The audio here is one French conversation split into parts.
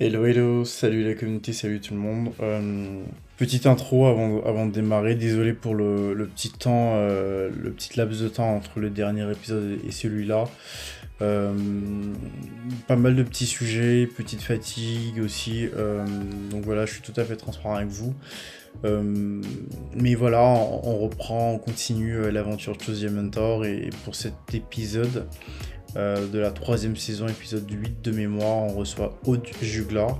Hello, hello, salut la communauté, salut tout le monde. Euh, petite intro avant, de démarrer, désolé pour le, petit temps, euh, le petit laps de temps entre le dernier épisode et celui-là. Euh, pas mal de petits sujets, petite fatigue aussi. donc voilà, je suis tout à fait transparent avec vous. Euh, mais voilà, on, reprend, on continue euh, l'aventure Choose Your Mentor et, pour cet épisode euh, de la troisième saison, épisode 8 de mémoire, on reçoit Aude Juglar,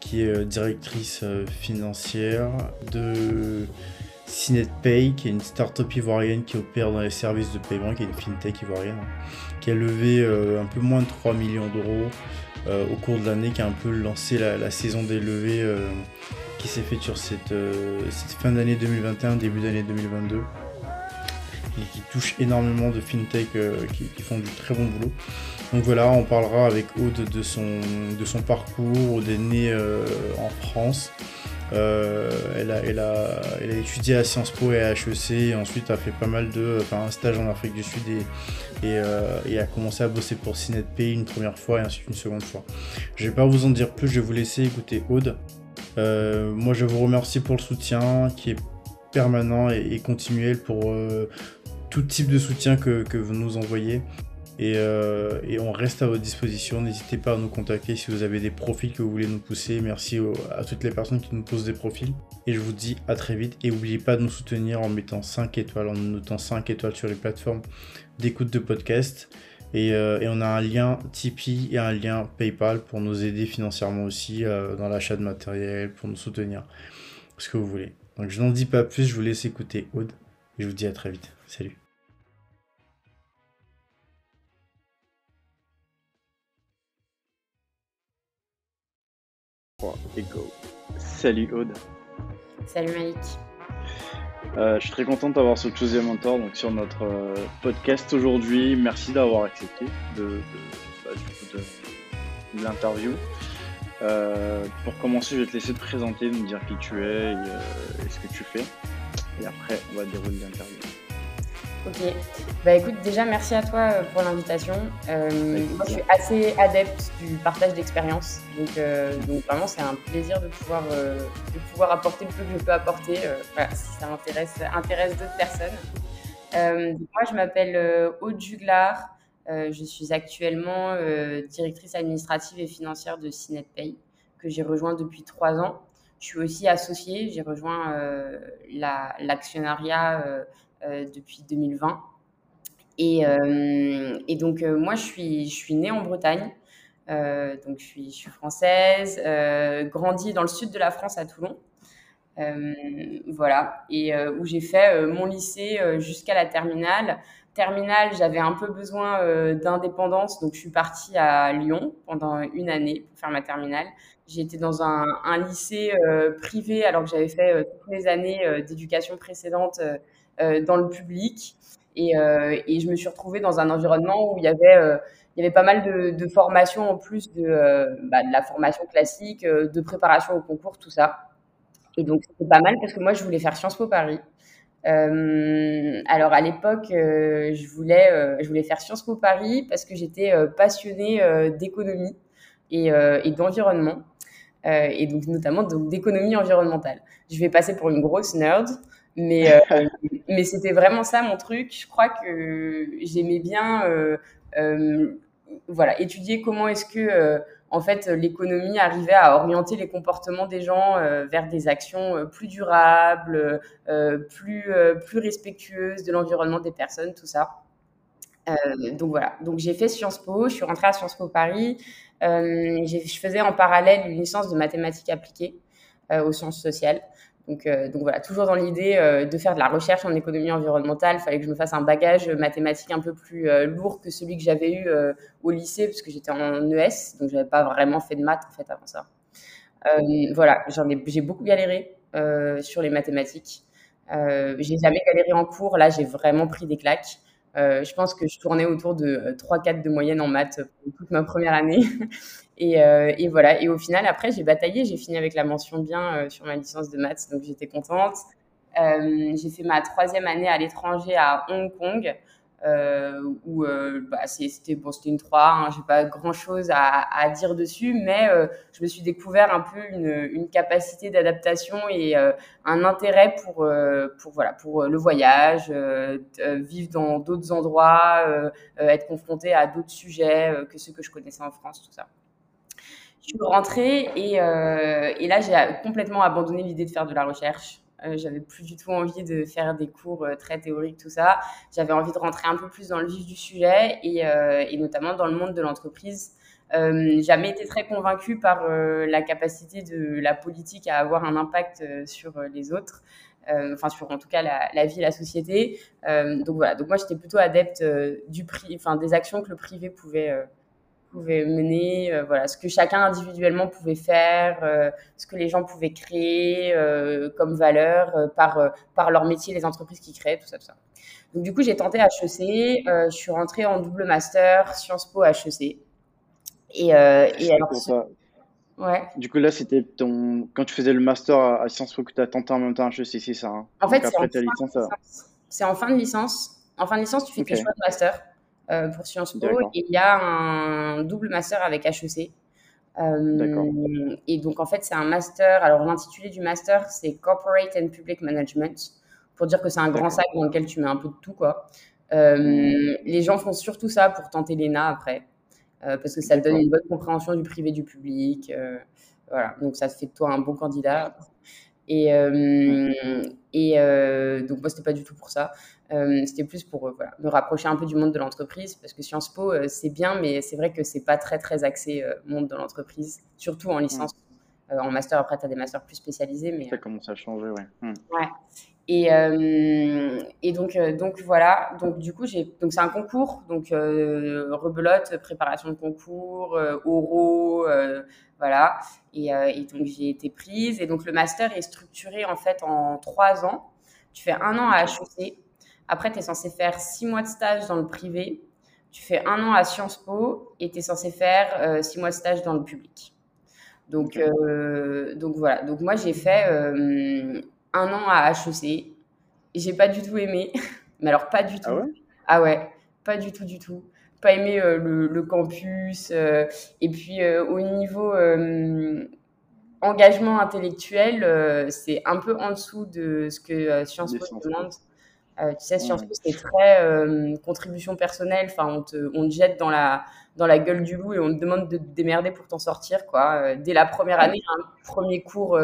qui est directrice financière de CinetPay, qui est une start-up ivoirienne qui opère dans les services de paiement, qui est une fintech ivoirienne, qui a levé un peu moins de 3 millions d'euros au cours de l'année, qui a un peu lancé la, saison des levées qui s'est faite sur cette, euh, fin d'année 2021, début d'année 2022 et qui touche énormément de fintech euh, qui, font du très bon boulot. Donc voilà, on parlera avec Aude de son, de son parcours. Aude est née euh, en France. Elle, a, étudié à Sciences Po et à HEC et ensuite a fait pas mal de, enfin un stage en Afrique du Sud et a commencé à bosser pour CinetPay une première fois et ensuite une seconde fois. Je vais pas vous en dire plus, je vais vous laisser écouter Aude. Euh, moi je vous remercie pour le soutien qui est permanent et, continuel pour euh, tout type de soutien que, vous nous envoyez. Et, euh, et on reste à votre disposition. N'hésitez pas à nous contacter si vous avez des profils que vous voulez nous pousser. Merci à toutes les personnes qui nous posent des profils. Et je vous dis à très vite. Et n'oubliez pas de nous soutenir en mettant 5 étoiles, en notant 5 étoiles sur les plateformes d'écoute de podcast. Et, euh, et on a un lien Tipeee et un lien PayPal pour nous aider financièrement aussi euh, dans l'achat de matériel, pour nous soutenir. Ce que vous voulez. Donc je n'en dis pas plus, je vous laisse écouter Aude. Et je vous dis à très vite. Salut. 3 et go. Salut Aude. Salut Malik. Euh, je suis très content d'avoir ce Your Mentor donc, sur notre euh, podcast aujourd'hui. Merci d'avoir accepté de, bah, l'interview. Euh, pour commencer, je vais te laisser te présenter, nous dire qui tu es et, et ce que tu fais. Et après, on va dérouler l'interview. Ok. Bah écoute, déjà merci à toi euh, pour l'invitation. Euh, moi, je suis assez adepte du partage d'expérience. Donc, euh, donc vraiment, c'est un plaisir de pouvoir, euh, de pouvoir apporter le peu que je peux apporter. voilà, si ça intéresse, intéresse d'autres personnes. Donc moi, je m'appelle Aude Juglar. Je suis actuellement directrice administrative et financière de CinetPay, que j'ai rejoint depuis trois ans. Je suis aussi associée. J'ai rejoint la- l'actionnariat depuis 2020. Et, euh, et donc, euh, moi, je suis, je suis née en Bretagne. Euh, donc, je suis, française, euh, grandie dans le sud de la France, à Toulon. Euh, voilà. Et euh, où j'ai fait euh, mon lycée euh, jusqu'à la terminale. Terminale, j'avais un peu besoin euh, d'indépendance, donc je suis partie à Lyon pendant une année pour faire ma terminale. J'ai été dans un, lycée euh, privé alors que j'avais fait euh, toutes mes années euh, d'éducation précédente euh, euh, dans le public. Et, euh, et je me suis retrouvée dans un environnement où il y avait, euh, il y avait pas mal de, de formations en plus de, euh, bah, la formation classique, euh, de préparation au concours, tout ça. Et donc, c'était pas mal parce que moi, je voulais faire Sciences Po Paris. Euh, alors, à l'époque, euh, je, voulais, euh, je voulais faire Sciences Po Paris parce que j'étais euh, passionnée euh, d'économie et, euh, et d'environnement, euh, et donc notamment d'économie environnementale. Je vais passer pour une grosse nerd, mais, euh, mais c'était vraiment ça mon truc. Je crois que j'aimais bien euh, euh, voilà, étudier comment est-ce que en fait, l'économie arrivait à orienter les comportements des gens euh, vers des actions euh, plus durables, euh, plus, plus respectueuses de l'environnement des personnes, tout ça. Donc voilà, donc j'ai fait Sciences Po, je suis rentrée à Sciences Po Paris. Je faisais en parallèle une licence de mathématiques appliquées aux sciences sociales. Donc, euh, donc voilà, toujours dans l'idée euh, de faire de la recherche en économie environnementale, il fallait que je me fasse un bagage mathématique un peu plus euh, lourd que celui que j'avais eu euh, au lycée, parce que j'étais en ES, donc j'avais pas vraiment fait de maths en fait avant ça. Euh, voilà, j'ai beaucoup galéré euh, sur les mathématiques. Euh, j'ai jamais galéré en cours, là j'ai vraiment pris des claques. Euh, je pense que je tournais autour de euh, 3-4 de moyenne en maths pour toute ma première année. Et, euh, et voilà. Et au final, après, j'ai bataillé. J'ai fini avec la mention bien euh, sur ma licence de maths, donc j'étais contente. Euh, j'ai fait ma troisième année à l'étranger à Hong Kong. Euh, où euh, bah, c'était bon, c'était une 3, hein, j'ai pas grand chose à, à, dire dessus, mais euh, je me suis découvert un peu une, une capacité d'adaptation et euh, un intérêt pour, euh, pour, voilà, pour le voyage, vivre dans d'autres endroits, être confronté à d'autres sujets que ceux que je connaissais en France, tout ça. Je suis rentrée et, et là j'ai complètement abandonné l'idée de faire de la recherche. Euh, j'avais plus du tout envie de faire des cours euh, très théoriques, tout ça. J'avais envie de rentrer un peu plus dans le vif du sujet et, euh, et notamment dans le monde de l'entreprise. Jamais été très convaincue par la capacité de la politique à avoir un impact sur les autres, enfin sur en tout cas la, la vie la société. donc voilà, donc moi j'étais plutôt adepte du prix, enfin des actions que le privé pouvait pouvait mener, euh, voilà, ce que chacun individuellement pouvait faire, euh, ce que les gens pouvaient créer euh, comme valeur par, par leur métier, les entreprises qui créent, tout ça, tout ça. Donc du coup, j'ai tenté HEC, je suis rentrée en double master Sciences Po HEC. Et, et alors, ça. Ouais. Du coup, là, c'était ton. Quand tu faisais le master à, Sciences Po que tu as tenté en même temps HEC, c'est ça hein En fait, c'est en, licence, c'est en fin de licence. En fin de licence, tu fais okay. tes choix de master. Euh, pour Sciences Po. Et il y a un double master avec HEC. Euh, et donc, en fait, c'est un master. Alors, l'intitulé du master, c'est Corporate and Public Management, pour dire que c'est un grand sac dans lequel tu mets un peu de tout, quoi. Euh, mmh. les gens font surtout ça pour tenter l'ENA après, euh, parce que ça te donne une bonne compréhension du privé du public. Voilà, donc ça fait de toi un bon candidat. Et, euh, et euh, donc, moi, c'était pas du tout pour ça. Euh, c'était plus pour voilà, me rapprocher un peu du monde de l'entreprise, parce que Sciences Po, c'est bien, mais c'est vrai que c'est pas très, très axé monde de l'entreprise, surtout en licence. en master, après, tu as des masters plus spécialisés. Mais, ça commence à changer, ouais. Mmh. Ouais. Et, euh, et donc, euh, donc voilà. Donc du coup, j'ai donc c'est un concours, donc euh, rebelote, préparation de concours, oraux, voilà. Et, et donc j'ai été prise. Et donc le master est structuré en fait en trois ans. Tu fais un an à HEC. Après, tu es censé faire six mois de stage dans le privé. Tu fais un an à Sciences Po et tu es censé faire six mois de stage dans le public. Donc, donc voilà. Donc moi, j'ai fait un an à HEC. J'ai pas du tout aimé. Mais alors, pas du tout. Ah ouais, ah ouais pas du tout, du tout. Pas aimé euh, le, le, campus. Euh, et puis, euh, au niveau engagement intellectuel, c'est un peu en dessous de ce que Sciences Po demande. tu sais, Sciences Po, c'est très contribution personnelle. Enfin, on te, on te jette dans la, dans la gueule du loup et on te demande de te démerder pour t'en sortir. Quoi. dès la première année, un premier cours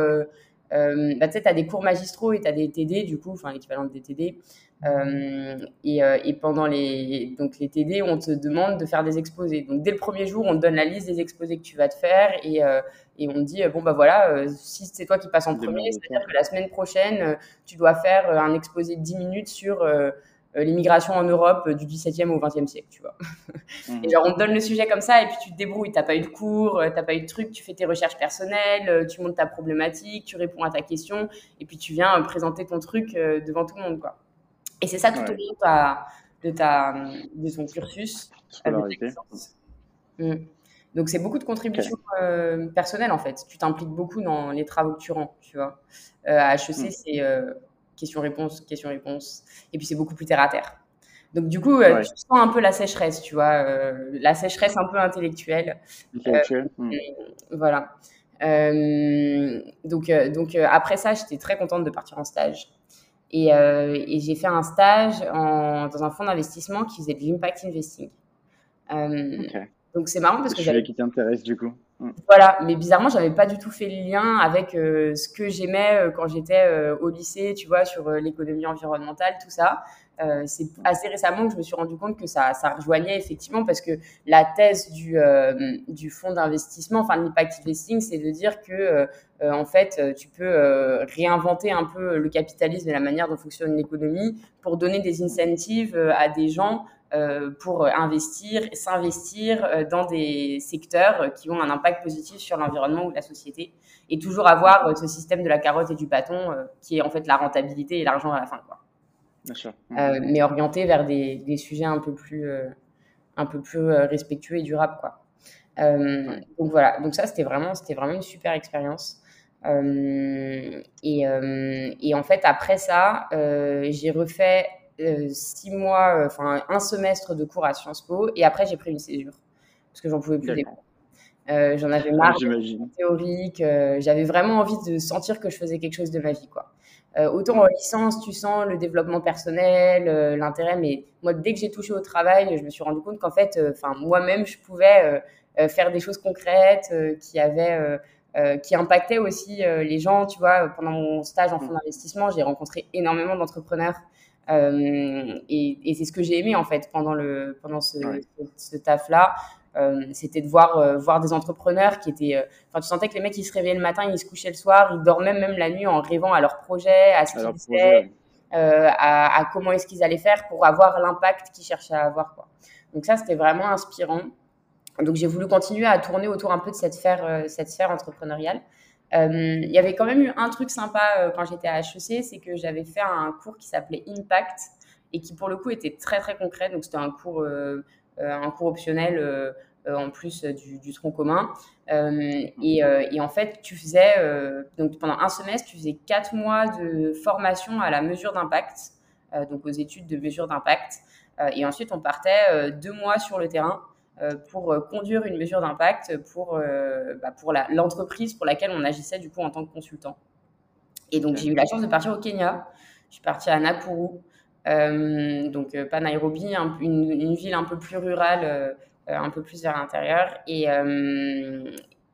euh, bah, tu sais, tu as des cours magistraux et tu as des TD, du coup, enfin l'équivalent des TD. Euh, et, euh, et, pendant les, donc les TD, on te demande de faire des exposés. Donc dès le premier jour, on te donne la liste des exposés que tu vas te faire et, et on te dit, bon, bah voilà, si c'est toi qui passes en premier, c'est-à-dire que la semaine prochaine, tu dois faire un exposé de 10 minutes sur l'immigration en Europe euh, du 17e au 20e siècle, tu vois. Mmh. Et genre, on te donne le sujet comme ça et puis tu te débrouilles. T'as pas eu de cours, euh, t'as pas eu de trucs, tu fais tes recherches personnelles, tu montes ta problématique, tu réponds à ta question et puis tu viens présenter ton truc devant tout le monde, quoi. Et c'est ça tout ouais. au long de, ta, de, ta, de ton cursus. Mmh. Donc, c'est beaucoup de contributions okay. euh, personnelles, en fait. Tu t'impliques beaucoup dans les travaux que tu rends, tu vois. Euh, à HEC, mmh. c'est question-réponse, question-réponse. Et puis c'est beaucoup plus terre à terre. Donc du coup, euh, ouais. tu sens un peu la sécheresse, tu vois, euh, la sécheresse un peu intellectuelle. Intellectuelle. Euh, mmh. Voilà. Euh, donc donc après ça, j'étais très contente de partir en stage. Et, et j'ai fait un stage en, dans un fonds d'investissement qui faisait de l'impact investing. Okay. Donc c'est marrant parce que j'avais qui t'intéresse du coup. Mmh. Voilà, mais bizarrement, j'avais pas du tout fait le lien avec euh, ce que j'aimais euh, quand j'étais euh, au lycée, tu vois, sur l'économie environnementale, tout ça. c'est assez récemment que je me suis rendu compte que ça, ça rejoignait effectivement parce que la thèse du, fonds d'investissement, enfin de l'impact investing, c'est de dire que en fait, tu peux réinventer un peu le capitalisme et la manière dont fonctionne l'économie pour donner des incentives à des gens pour investir, s'investir euh, dans des secteurs qui ont un impact positif sur l'environnement ou la société, et toujours avoir euh, ce système de la carotte et du bâton qui est en fait la rentabilité et l'argent à la fin, quoi. Bien sûr. Euh, mais orienté vers des, des, sujets un peu plus, euh, un peu plus respectueux et durables, quoi. Euh, ouais. Donc voilà, donc ça c'était vraiment, c'était vraiment une super expérience. et, et en fait après ça, j'ai refait six mois, enfin un semestre de cours à Sciences Po, et après j'ai pris une césure parce que j'en pouvais plus des J'en avais marre théorique. J'avais vraiment envie de sentir que je faisais quelque chose de ma vie, quoi. Euh, autant en licence, tu sens le développement personnel, euh, l'intérêt, mais moi, dès que j'ai touché au travail, je me suis rendu compte qu'en fait, euh, enfin, moi-même, je pouvais faire des choses concrètes qui avaient, qui impactaient aussi les gens. Tu vois, pendant mon stage en fonds mmh. d'investissement, j'ai rencontré énormément d'entrepreneurs. Et, et c'est ce que j'ai aimé en fait pendant le pendant ce, ce, ce taf là euh, c'était de voir, euh, voir des entrepreneurs qui étaient. Euh, enfin, tu sentais que les mecs, ils se réveillaient le matin, ils se couchaient le soir, ils dormaient même la nuit en rêvant à leur projet, à ce qu'ils faisaient, à, à, comment est-ce qu'ils allaient faire pour avoir l'impact qu'ils cherchaient à avoir. Quoi. Donc, ça, c'était vraiment inspirant. Donc, j'ai voulu continuer à tourner autour un peu de cette sphère, cette sphère entrepreneuriale. Il y avait quand même eu un truc sympa quand j'étais à HEC, c'est que j'avais fait un cours qui s'appelait Impact et qui pour le coup était très très concret. Donc c'était un cours euh, un cours optionnel euh, euh, en plus du, tronc commun. Et, et, en fait, tu faisais, donc pendant un semestre, tu faisais quatre mois de formation à la mesure d'impact, donc aux études de mesure d'impact. et ensuite, on partait deux mois sur le terrain pour conduire une mesure d'impact pour, bah, pour l'entreprise pour laquelle on agissait du coup en tant que consultant. Et donc j'ai eu la chance de partir au Kenya. Je suis partie à Nakuru euh, donc euh, pas Nairobi, une, ville un peu plus rurale, euh, un peu plus vers l'intérieur. Et,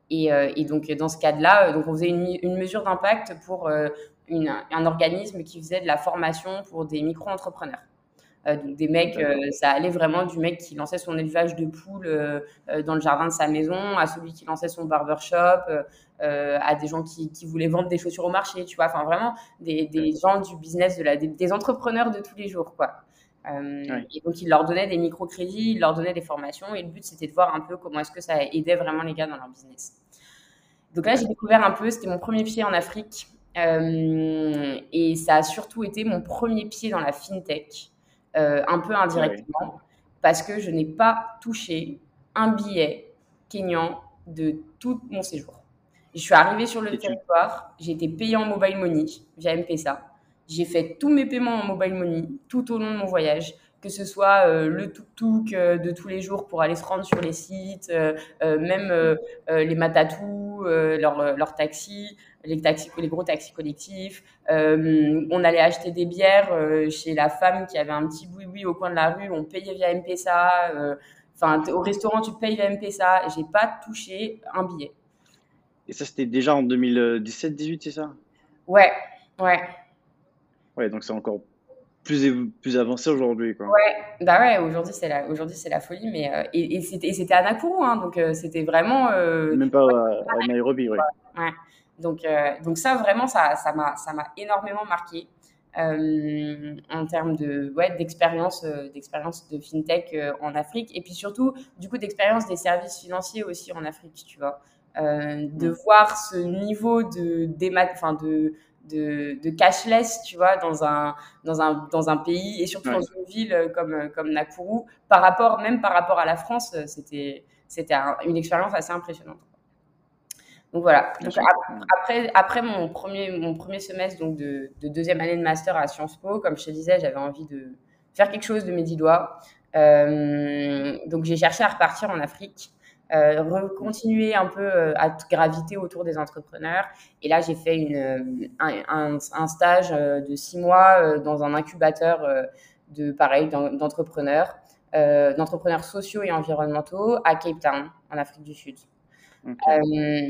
et, et, donc dans ce cadre-là, donc on faisait une, mesure d'impact pour un organisme qui faisait de la formation pour des micro-entrepreneurs. Donc des mecs, ça allait vraiment du mec qui lançait son élevage de poules dans le jardin de sa maison, à celui qui lançait son barbershop, euh, à des gens qui, qui, voulaient vendre des chaussures au marché, tu vois, enfin vraiment des, des gens du business, de la, des, entrepreneurs de tous les jours, quoi. Euh, et donc, ils leur donnaient des microcrédits, ils leur donnaient des formations, et le but, c'était de voir un peu comment est-ce que ça aidait vraiment les gars dans leur business. Donc là, j'ai découvert un peu, c'était mon premier pied en Afrique, euh, et ça a surtout été mon premier pied dans la fintech, un peu indirectement, parce que je n'ai pas touché un billet kényan de tout mon séjour. Je suis arrivée sur le territoire, j'ai été payée en mobile money via M-Pesa. J'ai fait tous mes paiements en mobile money tout au long de mon voyage, que ce soit euh, le tuk-tuk euh, de tous les jours pour aller se rendre sur les sites, euh, même les matatous, leurs leur taxis, les, taxis, les gros taxis collectifs. on allait acheter des bières chez la femme qui avait un petit boui-boui au coin de la rue, on payait via M-Pesa. Enfin, au restaurant, tu payes via M-Pesa. J'ai pas touché un billet. Et ça, c'était déjà en 2017-18, c'est ça? Ouais, ouais. Ouais, donc c'est encore plus, plus avancé aujourd'hui. Quoi. Ouais, bah ouais, aujourd'hui c'est la, aujourd'hui, c'est la folie, mais euh, et, et, c'était, c'était à Nakuru, hein, donc euh, c'était vraiment. Euh, Même pas à, Nairobi, ouais. ouais. Donc, donc ça, vraiment, ça, ça, m'a, ça m'a énormément marqué. en termes de ouais, d'expérience d'expérience de fintech en Afrique et puis surtout du coup d'expérience des services financiers aussi en Afrique tu vois euh, de voir ce niveau de, enfin de, de, de, cashless, tu vois, dans un, dans un, dans un pays et surtout dans une ville comme, comme Nakuru, par rapport, même par rapport à la France, c'était, c'était une expérience assez impressionnante. Donc voilà. après, après mon, premier, mon premier semestre donc de, de, deuxième année de master à Sciences Po, comme je te disais, j'avais envie de faire quelque chose de mes dix doigts. Euh, donc j'ai cherché à repartir en Afrique. Euh, continuer un peu euh, à graviter autour des entrepreneurs. Et là, j'ai fait une, euh, un, un, stage de six mois dans un incubateur de pareil d'entrepreneurs, d'entrepreneurs sociaux et environnementaux à Cape Town, en Afrique du Sud.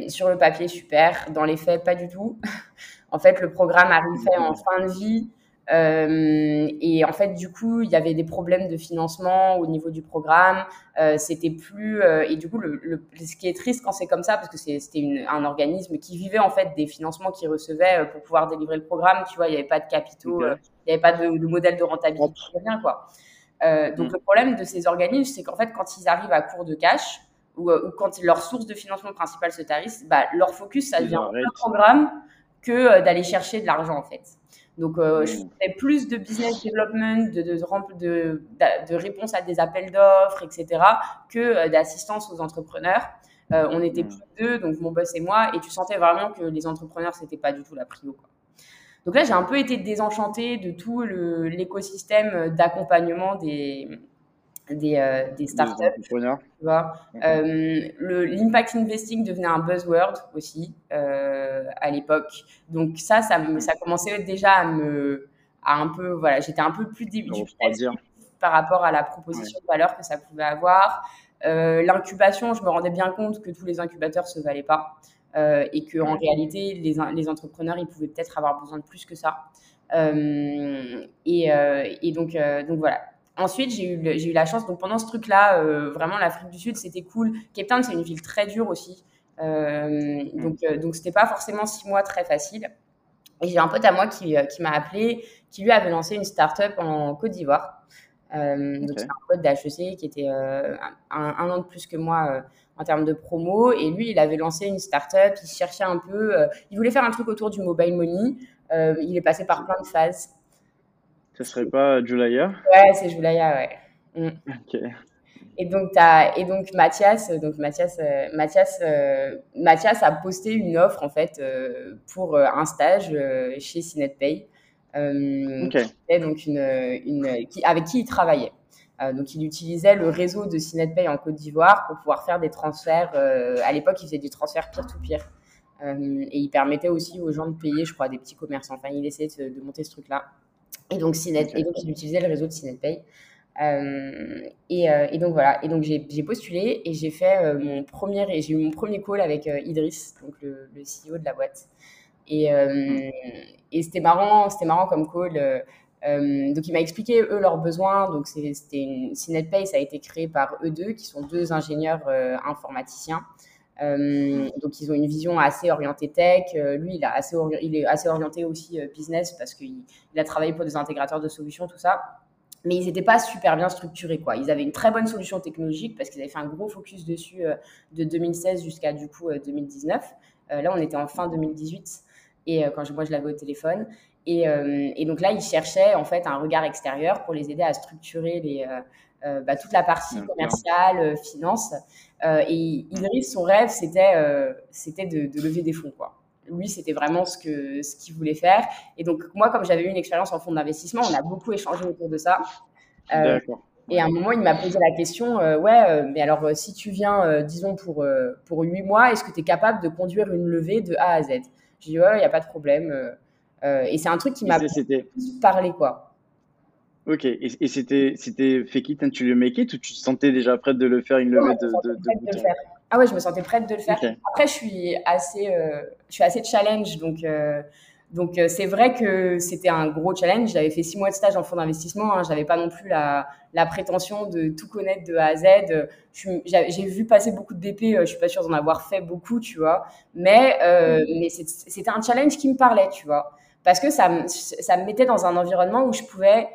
Sur le papier, super. Dans les faits, pas du tout. en fait, le programme arrivait en fin de vie. Euh, et en fait, du coup, il y avait des problèmes de financement au niveau du programme. Euh, c'était plus euh, et du coup, le, le, ce qui est triste quand c'est comme ça, parce que c'était un organisme qui vivait en fait des financements qu'il recevait euh, pour pouvoir délivrer le programme. Tu vois, il n'y avait pas de capitaux, euh, il n'y avait pas de, de, modèle de rentabilité, rien quoi. donc mm. le problème de ces organismes, c'est qu'en fait, quand ils arrivent à court de cash ou, ou, quand leur source de financement principale se tarisse, bah, leur focus, ça devient un programme que d'aller chercher de l'argent en fait. Donc, euh, je fais plus de business development, de, de, de, de réponse à des appels d'offres, etc., que euh, d'assistance aux entrepreneurs. Euh, on était plus deux, donc mon boss et moi, et tu sentais vraiment que les entrepreneurs, c'était pas du tout la prio. Quoi. Donc là, j'ai un peu été désenchantée de tout l'écosystème d'accompagnement des, des, euh, des startups. Tu vois. Euh, l'impact investing devenait un buzzword aussi euh, à l'époque. Donc ça, ça, me, ça commençait déjà à me, à un peu, voilà, j'étais un peu plus par rapport à la proposition de valeur que ça pouvait avoir. L'incubation, je me rendais bien compte que tous les incubateurs se valaient pas. et que en réalité les, les, entrepreneurs ils pouvaient peut-être avoir besoin de plus que ça et, et, donc donc voilà Ensuite, j'ai eu, j'ai eu la chance, donc pendant ce truc-là, euh, vraiment l'Afrique du Sud, c'était cool. Cape Town, c'est une ville très dure aussi. Euh, donc, euh, donc c'était pas forcément six mois très facile. Et j'ai un pote à moi qui, qui m'a appelé, qui lui avait lancé une start-up en Côte d'Ivoire. Donc, c'est un pote d'HEC qui était un, un, an de plus que moi en termes de promo. Et lui, il avait lancé une start-up, il cherchait un peu, il voulait faire un truc autour du mobile money. il est passé par plein de phases. Ce serait pas Julaya Ouais, c'est Julaya, ouais. Mm. Ok. Et donc, as, et donc Mathias, donc Mathias, euh, Mathias, euh, Mathias a posté une offre en fait euh, pour un stage chez CinetPay. Okay. donc une, une, qui, avec qui il travaillait. donc, il utilisait le réseau de CinetPay en Côte d'Ivoire pour pouvoir faire des transferts. à l'époque, il faisait du transfert peer-to-peer. et il permettait aussi aux gens de payer, je crois, des petits commerçants. Enfin, il essayait de, de monter ce truc-là. Et donc, et donc il utilisait le réseau de CinetPay. Euh, et, euh, et, donc voilà, et donc j'ai postulé et j'ai fait euh, mon premier, j'ai eu mon premier call avec Idriss, donc le, le, CEO de la boîte. Et, et c'était marrant, c'était marrant comme call. donc il m'a expliqué eux leurs besoins. Donc c'était une CinetPay, ça a été créé par eux deux, qui sont deux ingénieurs informaticiens. Euh, donc, ils ont une vision assez orientée tech. Euh, lui, il, est assez orienté aussi euh, business parce qu'il a travaillé pour des intégrateurs de solutions, tout ça. Mais ils n'étaient pas super bien structurés. Quoi. Ils avaient une très bonne solution technologique parce qu'ils avaient fait un gros focus dessus de 2016 jusqu'à du coup 2019. là, on était en fin 2018 et quand je, moi, je l'avais au téléphone. Et, et, donc là, ils cherchaient en fait un regard extérieur pour les aider à structurer les, euh, bah, toute la partie commerciale, euh, finance. Euh, et Idriss, son rêve, c'était c'était de, de, lever des fonds, quoi lui, c'était vraiment ce que ce qu'il voulait faire. Et donc moi, comme j'avais eu une expérience en fonds d'investissement, on a beaucoup échangé autour de ça. Euh, et à un moment, il m'a posé la question, ouais, mais alors si tu viens, disons pour pour huit mois, est-ce que tu es capable de conduire une levée de A à Z? J'ai dit ouais, il n'y a pas de problème. et c'est un truc qui m'a parlé quoi. Ok, et, c'était, c'était fake it until you make it ou tu te sentais déjà prête de le faire une levée de, de, de, faire. Ah ouais, je me sentais prête de le faire. Après, je suis assez, euh, je suis assez challenge, donc, euh, donc euh, c'est vrai que c'était un gros challenge. J'avais fait six mois de stage en fonds d'investissement, hein, j'avais pas non plus la, la, prétention de tout connaître de A à Z. J'ai vu passer beaucoup de BP, je suis pas sûre d'en avoir fait beaucoup, tu vois, mais, mm. mais c'était un challenge qui me parlait, tu vois, parce que ça, ça me mettait dans un environnement où je pouvais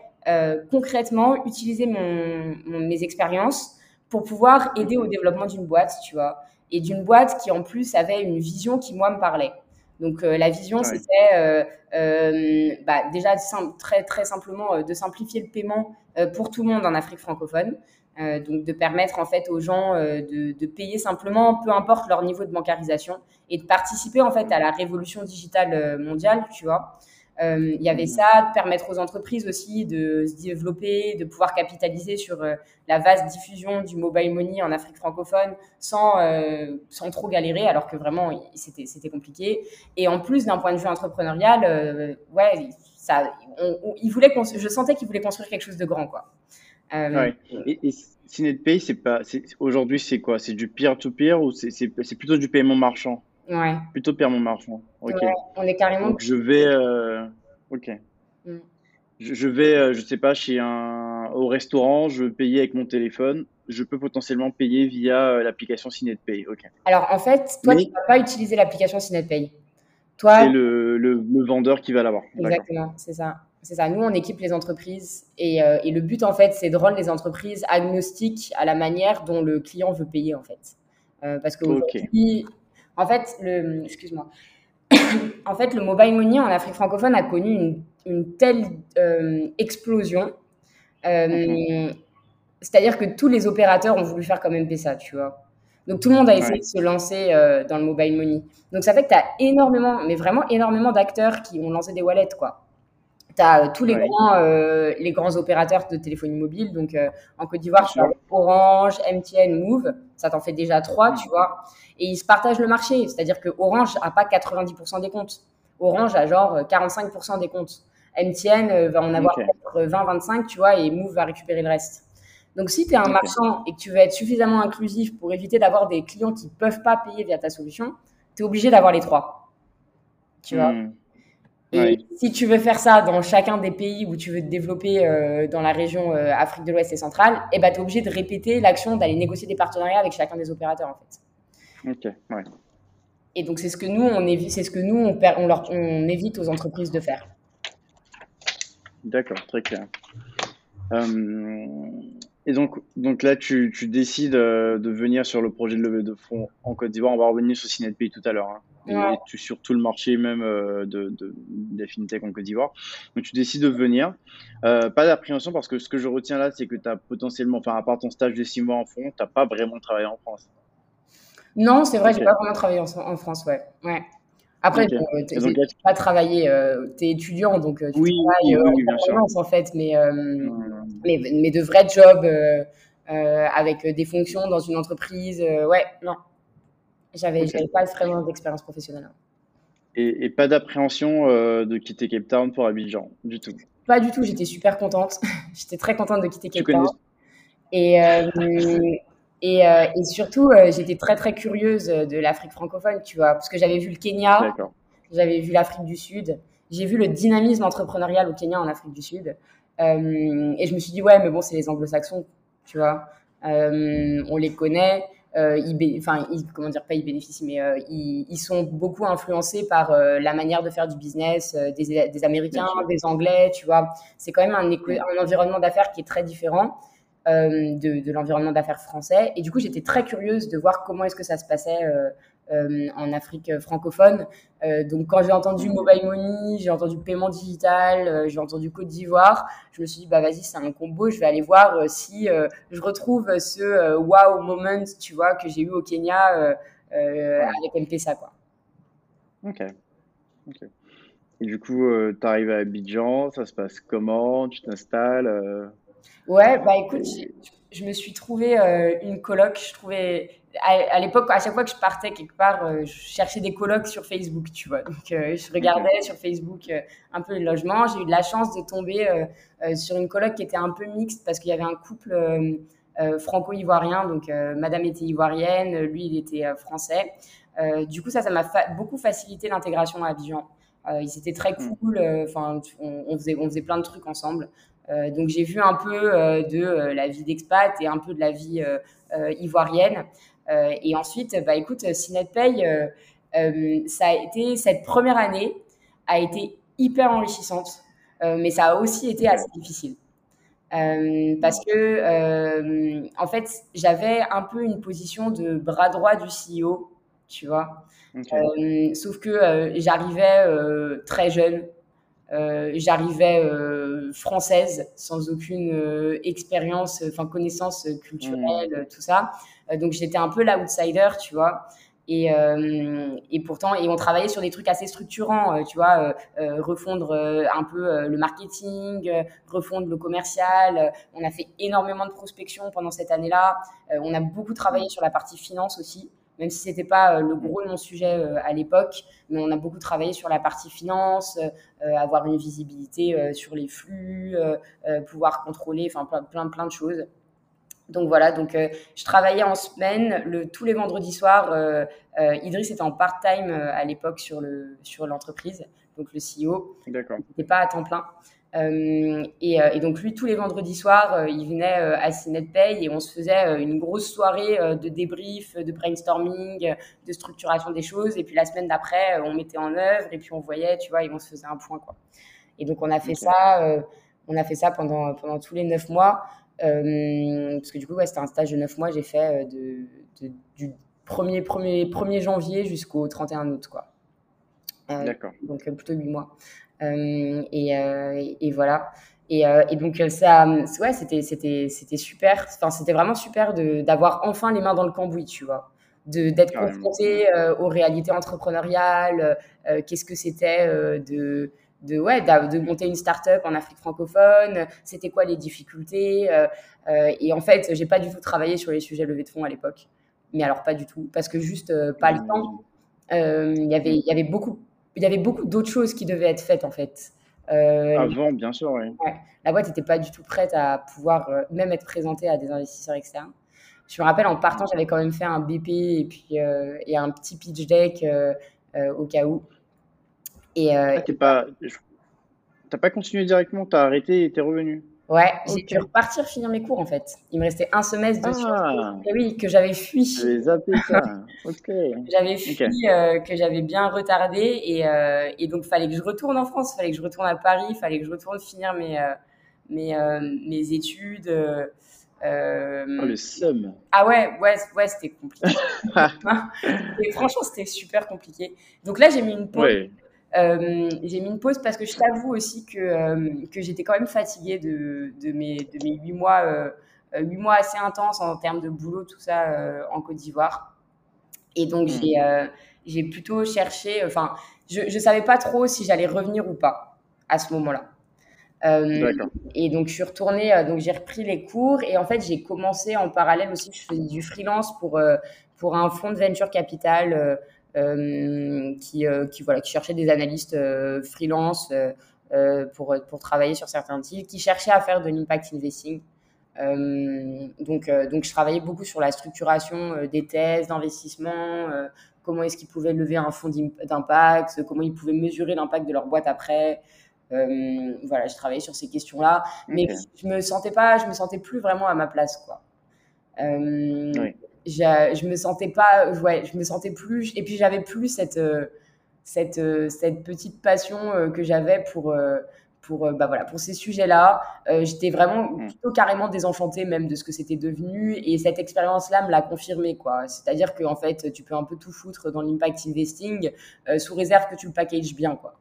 concrètement utiliser mon, mes expériences pour pouvoir aider au développement d'une boîte, tu vois. Et d'une boîte qui, en plus, avait une vision qui, moi, me parlait. Donc, euh, la vision, c'était euh, bah, déjà très, très simplement de simplifier le paiement pour tout le monde en Afrique francophone. donc, de permettre, en fait, aux gens de, de, payer simplement, peu importe leur niveau de bancarisation, et de participer, en fait, à la révolution digitale mondiale, tu vois. Euh, il y avait ça, de permettre aux entreprises aussi de se développer, de pouvoir capitaliser sur euh, la vaste diffusion du mobile money en Afrique francophone sans, euh, sans trop galérer, alors que vraiment c'était compliqué. Et en plus, d'un point de vue entrepreneurial, ouais, ça, il voulait je sentais qu'il voulait construire quelque chose de grand, quoi. Ouais. Et, et CinetPay, c'est pas, aujourd'hui, c'est quoi? C'est du peer-to-peer ou c'est plutôt du paiement marchand? Ouais. Plutôt marchand. Ok. on est carrément. Donc je vais. Euh, ok. Mm. Je, vais, euh, je sais pas, chez un au restaurant, je veux payer avec mon téléphone. Je peux potentiellement payer via euh, l'application CinetPay. Ok. Alors en fait, toi, tu ne vas pas utiliser l'application CinetPay. Toi. C'est le, le, vendeur qui va l'avoir. Exactement, c'est ça. C'est ça. Nous, on équipe les entreprises et, et le but, en fait, c'est de rendre les entreprises agnostiques à la manière dont le client veut payer, en fait. parce que en fait, le, excuse-moi. en fait, le mobile money en Afrique francophone a connu une, telle euh, explosion. Euh, c'est-à-dire que tous les opérateurs ont voulu faire comme MPSA, tu vois. Donc tout le monde a essayé de se lancer dans le mobile money. Donc ça fait que tu as énormément, mais vraiment énormément d'acteurs qui ont lancé des wallets, quoi. Tu as tous les, grands, les grands opérateurs de téléphonie mobile. Donc en Côte d'Ivoire, tu as Orange, MTN, Move. Ça t'en fait déjà trois, tu vois. Et ils se partagent le marché. C'est-à-dire que Orange n'a pas 90% des comptes. Orange a genre 45% des comptes. MTN euh, va en avoir 20-25, tu vois, et Move va récupérer le reste. Donc, si tu es un marchand et que tu veux être suffisamment inclusif pour éviter d'avoir des clients qui ne peuvent pas payer via ta solution, tu es obligé d'avoir les trois. Tu vois? Hmm. Et si tu veux faire ça dans chacun des pays où tu veux te développer euh, dans la région euh, Afrique de l'Ouest et centrale, eh ben, tu es obligé de répéter l'action d'aller négocier des partenariats avec chacun des opérateurs, en fait. Ok, ouais. Et donc, c'est ce que nous, on évite, c'est ce que nous, on, on, leur, on évite aux entreprises de faire. D'accord, très clair. Euh, et donc, donc là, tu, tu décides euh, de venir sur le projet de levée de fonds en Côte d'Ivoire. On va revenir sur CNetPay tout à l'heure. Hein. Et tu, sur tout le marché même euh, de, de, des fintech en Côte d'Ivoire. Donc, tu décides de venir. pas d'appréhension parce que ce que je retiens là, c'est que tu as potentiellement, enfin, à part ton stage de six mois en fond, tu n'as pas vraiment travaillé en France. Non, c'est vrai, je j'ai pas vraiment travaillé en, en France, ouais. ouais. Après, tu n'as pas travaillé, euh, tu es étudiant, donc euh, tu oui, travailles oui, euh, en fait, mais, mais, mais, de vrais jobs avec des fonctions dans une entreprise, ouais, non. J'avais n'avais pas vraiment d'expérience professionnelle. Et, et, pas d'appréhension de quitter Cape Town pour Abidjan, du tout? Pas du tout, j'étais super contente. j'étais très contente de quitter Cape Town. Et, et, euh, et surtout, euh, j'étais très très curieuse de l'Afrique francophone, tu vois, parce que j'avais vu le Kenya, j'avais vu l'Afrique du Sud, j'ai vu le dynamisme entrepreneurial au Kenya en Afrique du Sud, euh, et je me suis dit ouais, mais bon, c'est les Anglo-Saxons, tu vois, on les connaît. Ils, enfin, comment dire, pas ils bénéficient, mais ils, ils, sont beaucoup influencés par la manière de faire du business des, des Américains, des Anglais, tu vois. C'est quand même un, un environnement d'affaires qui est très différent. Euh, de, l'environnement d'affaires français. Et du coup, j'étais très curieuse de voir comment est-ce que ça se passait euh, euh, en Afrique francophone. donc, quand j'ai entendu mobile money, j'ai entendu paiement digital, j'ai entendu Côte d'Ivoire, je me suis dit, bah vas-y, c'est un combo, je vais aller voir si je retrouve ce wow moment, tu vois, que j'ai eu au Kenya avec M-Pesa, quoi. Ok. ok. Et du coup, tu arrives à Abidjan, ça se passe comment? Tu t'installes Ouais, bah écoute, je me suis trouvé euh, une coloc. Je trouvais à, l'époque, à chaque fois que je partais quelque part, euh, je cherchais des colocs sur Facebook, tu vois. Donc, euh, je regardais sur Facebook un peu les logements. J'ai eu de la chance de tomber sur une coloc qui était un peu mixte parce qu'il y avait un couple franco-ivoirien. Donc, madame était ivoirienne, lui, il était français. du coup, ça, ça m'a beaucoup facilité l'intégration à Abidjan. ils étaient très mmh. cool. Enfin, on, faisait, on faisait plein de trucs ensemble. Euh, donc j'ai vu un peu euh, de euh, la vie d'expat et un peu de la vie ivoirienne. Et ensuite, bah écoute, CNetPay, ça a été cette première année a été hyper enrichissante, mais ça a aussi été assez difficile. parce que en fait j'avais un peu une position de bras droit du CEO, tu vois. sauf que j'arrivais très jeune, euh, j'arrivais euh, française sans aucune euh, expérience, enfin connaissance culturelle, mmh. tout ça. donc j'étais un peu l'outsider, tu vois. Et, et, pourtant, et on travaillait sur des trucs assez structurants, tu vois, refondre un peu le marketing, refondre le commercial. on a fait énormément de prospection pendant cette année-là. on a beaucoup travaillé sur la partie finance aussi même si c'était pas euh, le gros de mon sujet euh, à l'époque, mais on a beaucoup travaillé sur la partie finance, euh, avoir une visibilité sur les flux, pouvoir contrôler, enfin plein, plein, plein de choses. Donc voilà, donc je travaillais en semaine, le, tous les vendredis soirs. Idriss était en part-time à l'époque sur le sur l'entreprise, donc le CEO. D'accord. n'était pas à temps plein. Euh, et, et, donc lui, tous les vendredis soirs, il venait à CNetPay et on se faisait une grosse soirée de débrief, de brainstorming, de structuration des choses. Et puis la semaine d'après, on mettait en œuvre et puis on voyait, tu vois, et on se faisait un point. Quoi. Et donc on a fait ça, on a fait ça pendant, pendant tous les neuf mois. parce que du coup, ouais, c'était un stage de neuf mois, j'ai fait de, du 1er, 1er, 1er janvier jusqu'au 31 août. Quoi. D'accord. Donc plutôt huit mois. Euh, euh, et, voilà. Et, euh, et, donc ça, ouais, c'était c'était c'était super. Enfin, c'était vraiment super de d'avoir enfin les mains dans le cambouis, tu vois. d'être confronté aux réalités entrepreneuriales, qu'est-ce que c'était de de, ouais, de monter une start-up en Afrique francophone, c'était quoi les difficultés. Et en fait, j'ai pas du tout travaillé sur les sujets levés de fonds à l'époque. Mais alors, pas du tout, parce que juste pas le temps. Il y avait, y avait beaucoup, il y avait beaucoup d'autres choses qui devaient être faites en fait. Avant, bien sûr, oui. la boîte n'était pas du tout prête à pouvoir même être présentée à des investisseurs externes. Je me rappelle, en partant, j'avais quand même fait un BP et puis et un petit pitch deck au cas où. Et euh, ah, pas, t'as pas continué directement, t'as arrêté et t'es revenu? Ouais, j'ai dû repartir finir mes cours en fait. Il me restait un semestre de ah. oui, que j'avais fui. zappé ça. ok. J'avais fui, euh, que j'avais bien retardé et, euh, et donc fallait que je retourne en France, fallait que je retourne à Paris, fallait que je retourne finir mes euh, mes, mes études. oh, le seum. Ah ouais, ouais, ouais, c'était compliqué. et franchement, c'était super compliqué. Donc là, j'ai mis une pause. Euh, j'ai mis une pause parce que je t'avoue aussi que, euh, que j'étais quand même fatiguée de, de, mes, de mes 8 mois, euh, huit mois assez intenses en termes de boulot, tout ça en Côte d'Ivoire. Et donc, mmh. j'ai j'ai plutôt cherché, enfin, je ne savais pas trop si j'allais revenir ou pas à ce moment-là. et donc, je suis retournée, donc j'ai repris les cours et en fait, j'ai commencé en parallèle aussi, je faisais du freelance pour, pour un fonds de venture capital euh, qui, euh, qui, voilà, qui cherchait des analystes euh, freelance pour, pour travailler sur certains titres, qui cherchaient à faire de l'impact investing. donc, donc, je travaillais beaucoup sur la structuration des thèses d'investissement, comment est-ce qu'ils pouvaient lever un fonds d'impact, comment ils pouvaient mesurer l'impact de leur boîte après. voilà, je travaillais sur ces questions-là, mais je me sentais pas, je me sentais plus vraiment à ma place, quoi. oui je me sentais pas, ouais, je me sentais plus, et puis j'avais plus cette, euh, cette, euh, cette petite passion euh, que j'avais pour, pour, bah voilà, pour ces sujets-là. J'étais vraiment mm. plutôt carrément désenchantée même de ce que c'était devenu, et cette expérience-là me l'a confirmé. C'est-à-dire qu'en fait, tu peux un peu tout foutre dans l'impact investing sous réserve que tu le packages bien, quoi.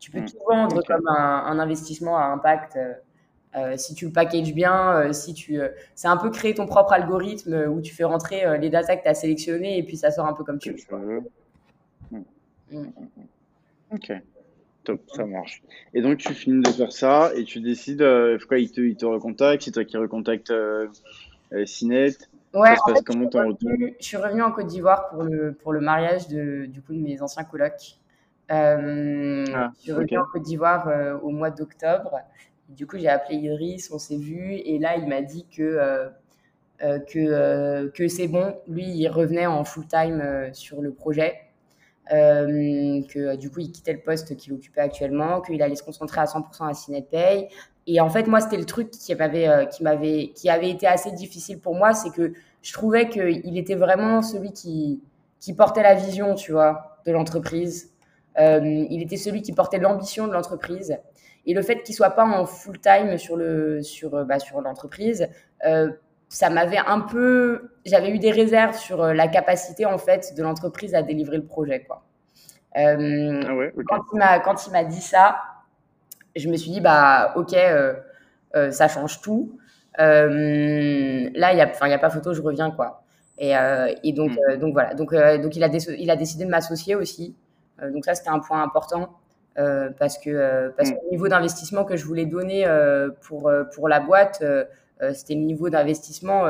Tu peux mm. tout vendre comme un, un, investissement à impact. Euh, si tu le packages bien, euh, si tu, euh, c'est un peu créer ton propre algorithme où tu fais rentrer les data que tu as sélectionnées et puis ça sort un peu comme tu veux. Hmm. Ok, top, ça marche. Et donc tu finis de faire ça et tu décides, quoi, il te, il te recontacte, c'est toi qui recontacte Cinet. Ouais, en fait, comment je, suis revenue en Côte d'Ivoire pour le, pour le mariage de, du coup, de mes anciens colocs. Ah, je suis revenue en Côte d'Ivoire au mois d'octobre du coup, j'ai appelé Idriss, on s'est vu, et là, il m'a dit que, euh, euh, euh, que c'est bon. Lui, il revenait en full-time sur le projet. que du coup il quittait le poste qu'il occupait actuellement, qu'il allait se concentrer à 100% à CinetPay. Et en fait, moi, c'était le truc qui m'avait, qui m'avait, qui avait été assez difficile pour moi, c'est que je trouvais qu'il était vraiment celui qui, qui portait la vision, tu vois, de l'entreprise. il était celui qui portait l'ambition de l'entreprise. Et le fait qu'il soit pas en full time sur le sur euh, bah, sur l'entreprise, euh, ça m'avait un peu, j'avais eu des réserves sur euh, la capacité en fait de l'entreprise à délivrer le projet quoi. ah ouais, Quand il m'a quand il m'a dit ça, je me suis dit bah ok, ça change tout. là il y a enfin il y a pas photo, je reviens quoi. Et, et donc hmm. donc voilà donc donc il a il a décidé de m'associer aussi. donc ça c'était un point important. Euh, parce que euh, parce mm. que le niveau d'investissement que je voulais donner euh, pour pour la boîte, c'était le niveau d'investissement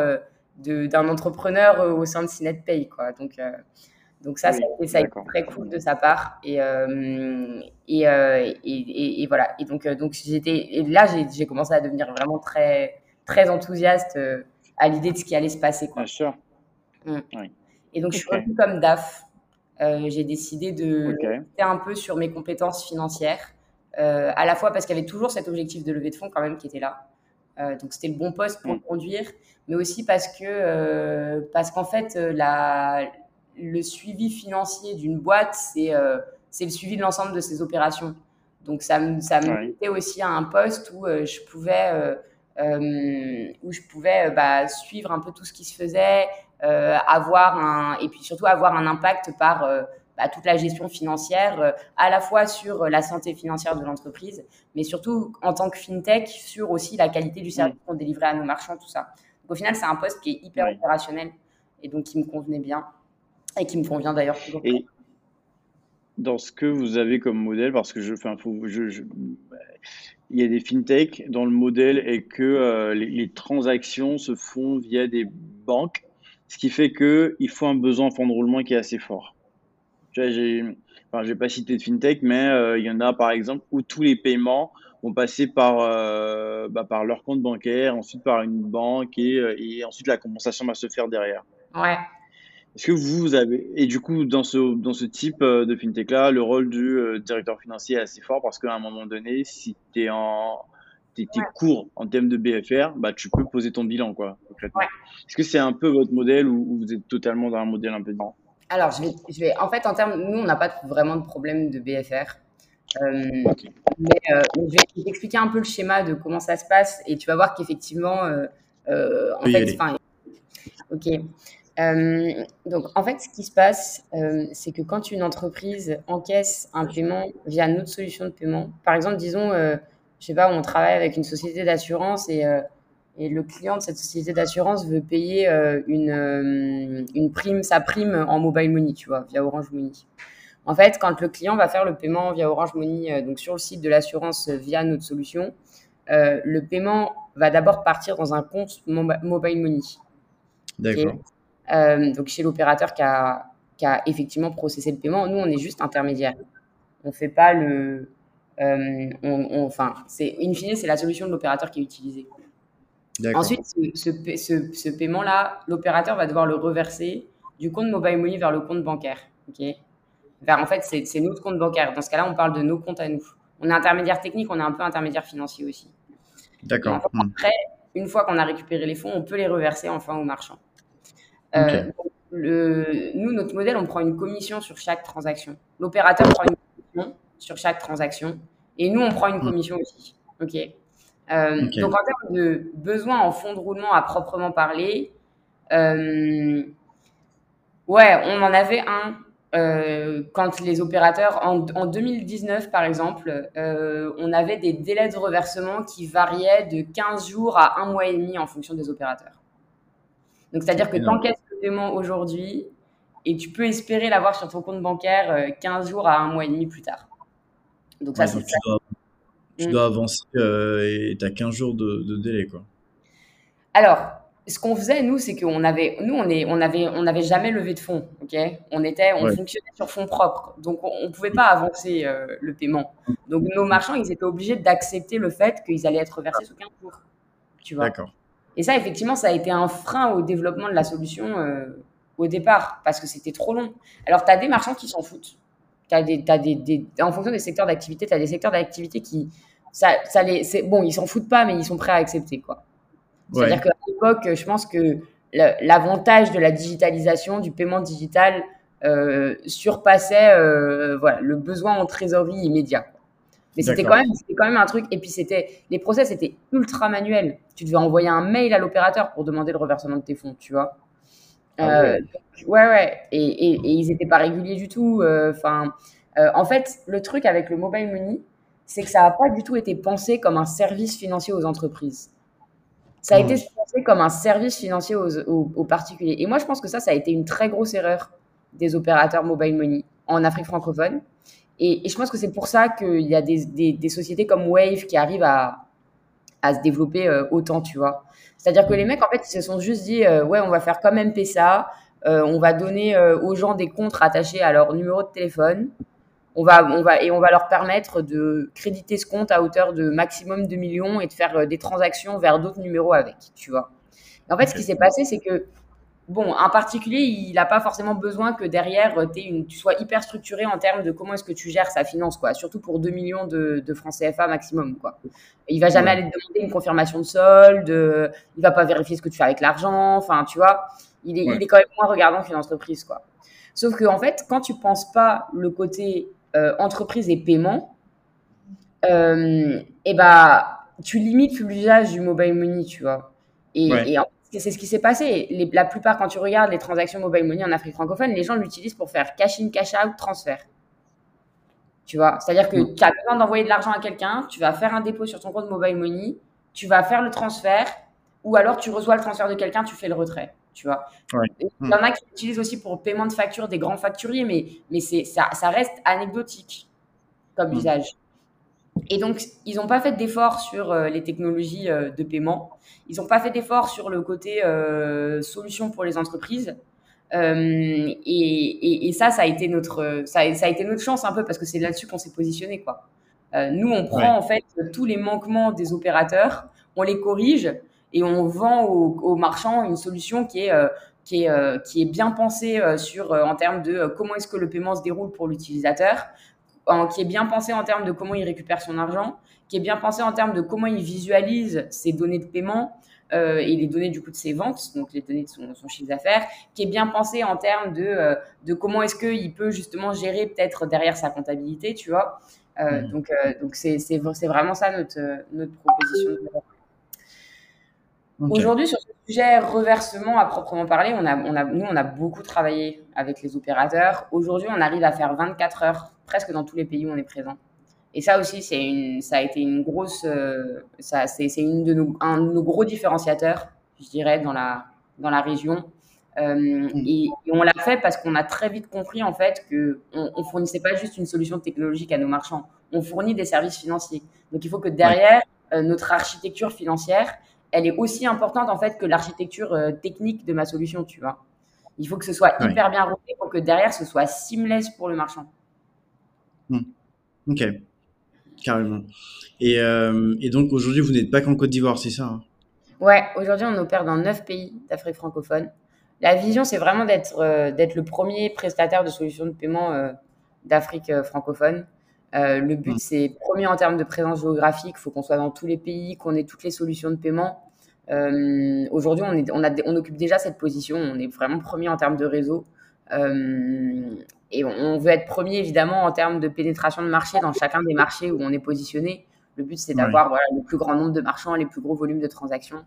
d'un entrepreneur au sein de CinetPay, quoi. Donc donc ça, ça, a été, très cool de sa part. Et, et, et, et, voilà. Et donc, donc j'étais, et là, j'ai commencé à devenir vraiment très, très enthousiaste à l'idée de ce qui allait se passer. Quoi. Bien sûr. Mm. Et donc, je suis revenue comme DAF. Euh, j'ai décidé de okay. un peu sur mes compétences financières, euh, à la fois parce qu'il y avait toujours cet objectif de levée de fonds quand même qui était là. Euh, donc c'était le bon poste pour le mm. conduire, mais aussi parce que parce qu'en fait la, le suivi financier d'une boîte c'est c'est le suivi de l'ensemble de ses opérations. Donc ça me ça me mettait aussi à un poste où je pouvais où je pouvais bah, suivre un peu tout ce qui se faisait, avoir un, et puis surtout avoir un impact par euh, bah, toute la gestion financière, euh, à la fois sur la santé financière de l'entreprise, mais surtout en tant que fintech, sur aussi la qualité du service qu'on délivrait à nos marchands, tout ça. Donc, au final, c'est un poste qui est hyper opérationnel et donc qui me convenait bien et qui me convient d'ailleurs toujours. Et dans ce que vous avez comme modèle, parce que je, enfin, je, il y a des fintech dont le modèle est que euh, les, transactions se font via des banques, ce qui fait qu'il faut un besoin en fonds de roulement qui est assez fort. Je ne vais pas citer de fintech, mais euh, il y en a par exemple où tous les paiements vont passer par, euh, bah, par leur compte bancaire, ensuite par une banque et, et, ensuite la compensation va se faire derrière. Ouais. Est-ce que vous avez, et du coup, dans ce, dans ce type euh, de fintech-là, le rôle du euh, directeur financier est assez fort parce qu'à un moment donné, si tu es en, t'es, court en termes de BFR, bah, tu peux poser ton bilan, quoi, Est-ce que c'est un peu votre modèle ou, vous êtes totalement dans un modèle un peu différent? Alors, je vais, je vais, en fait, en termes, nous, on n'a pas vraiment de problème de BFR. Euh, mais je vais t'expliquer un peu le schéma de comment ça se passe et tu vas voir qu'effectivement, en fait, ok. Euh, donc, en fait, ce qui se passe, euh, c'est que quand une entreprise encaisse un paiement via notre solution de paiement, par exemple, disons, euh, je sais pas, on travaille avec une société d'assurance et, et, le client de cette société d'assurance veut payer une, une prime, sa prime en mobile money, tu vois, via Orange Money. En fait, quand le client va faire le paiement via Orange Money, donc sur le site de l'assurance via notre solution, le paiement va d'abord partir dans un compte mobile money. D'accord. Euh, donc chez l'opérateur qui a, qui a, effectivement processé le paiement. Nous, on est juste intermédiaire. On fait pas le. Euh, on, enfin, c'est in fine, c'est la solution de l'opérateur qui est utilisée. Ensuite, ce, ce, ce, paiement-là, l'opérateur va devoir le reverser du compte mobile money vers le compte bancaire. Ok? Vers, en fait, c'est notre compte bancaire. Dans ce cas-là, on parle de nos comptes à nous. On est intermédiaire technique, on est un peu intermédiaire financier aussi. D'accord. Après, une fois qu'on a récupéré les fonds, on peut les reverser enfin aux marchands. Euh, le, nous, notre modèle, on prend une commission sur chaque transaction. L'opérateur prend une commission sur chaque transaction et nous, on prend une hmm. commission aussi. OK. Euh, donc, en termes de besoin en fonds de roulement à proprement parler, euh, ouais, on en avait un euh, quand les opérateurs, en, en 2019 par exemple, on avait des délais de reversement qui variaient de 15 jours à un mois et demi en fonction des opérateurs. Donc, c'est-à-dire que tu encaisses le paiement aujourd'hui et tu peux espérer l'avoir sur ton compte bancaire 15 euh, jours à un mois et demi plus tard. Donc, ça, c'est Tu, dois, mm. avancer euh, et tu as 15 jours de, délai, quoi. Alors, ce qu'on faisait, nous, c'est qu'on avait, nous, on est, on avait, on n'avait jamais levé de fonds, ok? On était, on fonctionnait sur fonds propres, donc on, ne pouvait pas avancer euh, le paiement. Donc nos marchands, ils étaient obligés d'accepter le fait qu'ils allaient être versés sous 15 jours, tu vois? D'accord. Et ça, effectivement, ça a été un frein au développement de la solution euh, au départ, parce que c'était trop long. Alors, tu as des marchands qui s'en foutent. As des, as des, en fonction des secteurs d'activité, tu as des secteurs d'activité qui. Ça, ça les, bon, ils s'en foutent pas, mais ils sont prêts à accepter. quoi. C'est-à-dire qu'à l'époque, je pense que l'avantage de la digitalisation, du paiement digital, euh, surpassait euh, voilà, le besoin en trésorerie immédiat. Mais c'était quand, même, quand même un truc. Et puis, c'était les process étaient ultra manuels. Tu devais envoyer un mail à l'opérateur pour demander le reversement de tes fonds, tu vois. Ah euh, ouais. ouais, Et, et, ils n'étaient pas réguliers du tout. Euh, enfin, euh, en fait, le truc avec le mobile money, c'est que ça n'a pas du tout été pensé comme un service financier aux entreprises. Ça a été pensé comme un service financier aux, aux, particuliers. Et moi, je pense que ça, ça a été une très grosse erreur des opérateurs mobile money en Afrique francophone. Et, je pense que c'est pour ça qu'il y a des, des, sociétés comme Wave qui arrivent à, à se développer euh, autant, tu vois. C'est-à-dire que les mecs, en fait, ils se sont juste dit, euh, ouais, on va faire comme MPSA, euh, on va donner aux gens des comptes attachés à leur numéro de téléphone, on va, on va, et on va leur permettre de créditer ce compte à hauteur de maximum 2 millions et de faire des transactions vers d'autres numéros avec, tu vois. en fait, ce qui s'est passé, c'est que bon, un particulier, il n'a pas forcément besoin que derrière, une, tu sois hyper structuré en termes de comment est-ce que tu gères sa finance, quoi. Surtout pour 2 millions de, francs CFA maximum, quoi. Il va jamais aller te demander une confirmation de solde, il va pas vérifier ce que tu fais avec l'argent, enfin, tu vois. Il est, il est quand même moins regardant qu'une entreprise, quoi. Sauf que, en fait, quand tu penses pas le côté euh, entreprise et paiement, euh, et eh bah, tu limites l'usage du mobile money, tu vois. Et, et en c'est ce qui s'est passé. la plupart, quand tu regardes les transactions mobile money en Afrique francophone, les gens l'utilisent pour faire cash in, cash out, transfert. Tu vois, c'est-à-dire que mm. tu as besoin d'envoyer de l'argent à quelqu'un, tu vas faire un dépôt sur ton compte mobile money, tu vas faire le transfert, ou alors tu reçois le transfert de quelqu'un, tu fais le retrait. tu vois? Il y en a qui utilisent aussi pour paiement de facture des grands facturiers, mais, mais ça, ça reste anecdotique comme usage. Et donc, ils n'ont pas fait d'efforts sur euh, les technologies euh, de paiement. Ils n'ont pas fait d'efforts sur le côté euh, solution pour les entreprises. Et, et, ça, ça a été notre, ça, ça, a été notre chance un peu parce que c'est là-dessus qu'on s'est positionné, quoi. nous, on prend en fait tous les manquements des opérateurs, on les corrige et on vend aux, marchands une solution qui est qui est, qui est bien pensée sur en termes de comment est-ce que le paiement se déroule pour l'utilisateur, qui est bien pensé en termes de comment il récupère son argent, qui est bien pensé en termes de comment il visualise ses données de paiement euh, et les données du coup de ses ventes, donc les données de son, chiffre d'affaires, qui est bien pensé en termes de, euh, de comment est-ce qu'il peut justement gérer peut-être derrière sa comptabilité, tu vois. Euh, mmh. Donc, donc c'est, c'est, vraiment ça notre, notre proposition. Aujourd'hui, sur ce sujet reversement à proprement parler, on a, on a, nous, on a beaucoup travaillé avec les opérateurs. Aujourd'hui, on arrive à faire 24 heures presque dans tous les pays où on est présent. Et ça aussi, c'est une, ça a été une grosse, euh, ça, c'est, c'est une de nos, un de nos gros différenciateurs, je dirais, dans la, dans la région. Euh, mm. et, on l'a fait parce qu'on a très vite compris en fait que on, on, fournissait pas juste une solution technologique à nos marchands, on fournit des services financiers. Donc il faut que derrière euh, notre architecture financière, elle est aussi importante en fait que l'architecture technique de ma solution, tu vois. Il faut que ce soit hyper bien rodé pour que derrière ce soit seamless pour le marchand. Hmm. Ok, carrément. Et, euh, et donc aujourd'hui, vous n'êtes pas qu'en Côte d'Ivoire, c'est ça hein? Ouais, aujourd'hui, on opère dans neuf pays d'Afrique francophone. La vision, c'est vraiment d'être euh, d'être le premier prestataire de solutions de paiement euh, d'Afrique francophone. Le but, hmm. c'est premier en termes de présence géographique, il faut qu'on soit dans tous les pays, qu'on ait toutes les solutions de paiement. aujourd'hui, on, est, on, a, on occupe déjà cette position, on est vraiment premier en termes de réseau. Et on veut être premier, évidemment, en termes de pénétration de marché dans chacun des marchés où on est positionné. Le but, c'est d'avoir voilà, le plus grand nombre de marchands, les plus gros volumes de transactions.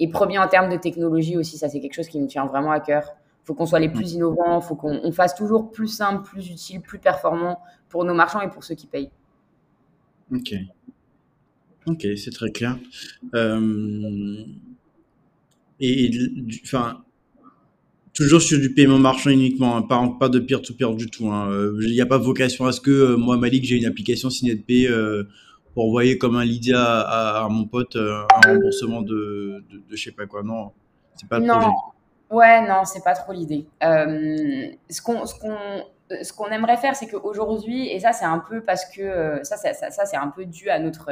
Et premier en termes de technologie aussi, ça, c'est quelque chose qui nous tient vraiment à cœur. Il faut qu'on soit les plus innovants, il faut qu'on fasse toujours plus simple, plus utile, plus performant pour nos marchands et pour ceux qui payent. Ok. Ok, c'est très clair. Euh... Et, enfin, Toujours sur du paiement marchand uniquement, hein, pas, pas de peer-to-peer du tout. Hein. Euh, il n'y a pas vocation à ce que euh, moi, Malik, j'ai une application SignetPay euh, pour envoyer comme un Lydia à, mon pote un remboursement de, de, je sais pas quoi. Non, c'est pas le non. Ouais, non, c'est pas trop l'idée. ce qu'on ce qu'on aimerait faire, c'est qu'aujourd'hui, et ça c'est un peu parce que ça, ça, ça, ça c'est un peu dû à notre,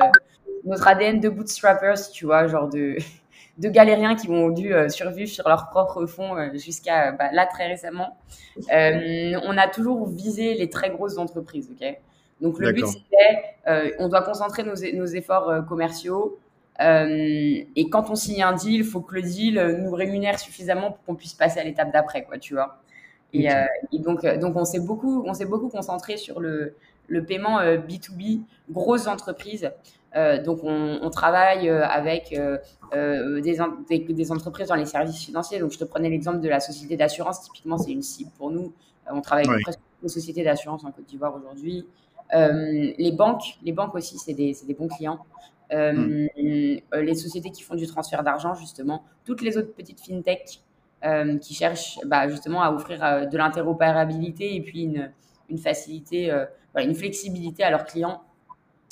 notre ADN de bootstrappers, tu vois, genre de de galériens qui ont dû euh, survivre sur leur propre fond euh, jusqu'à bah, là très récemment. Euh, on a toujours visé les très grosses entreprises, ok? Donc le but c'était, on doit concentrer nos, nos efforts commerciaux. Et quand on signe un deal, il faut que le deal nous rémunère suffisamment pour qu'on puisse passer à l'étape d'après, quoi, tu vois. Et, et, donc, donc on s'est beaucoup, on s'est beaucoup concentré sur le, le paiement B2B, grosses entreprises. Euh, donc, on, travaille euh, avec euh, des, des, entreprises dans les services financiers. Donc, je te prenais l'exemple de la société d'assurance. Typiquement, c'est une cible pour nous. on travaille avec presque toutes les sociétés d'assurance en Côte d'Ivoire aujourd'hui. les banques, les banques aussi, c'est des, des, bons clients. Hmm. Les sociétés qui font du transfert d'argent, justement. Toutes les autres petites fintech qui cherchent bah, justement à offrir de l'interopérabilité et puis une, une facilité, une flexibilité à leurs clients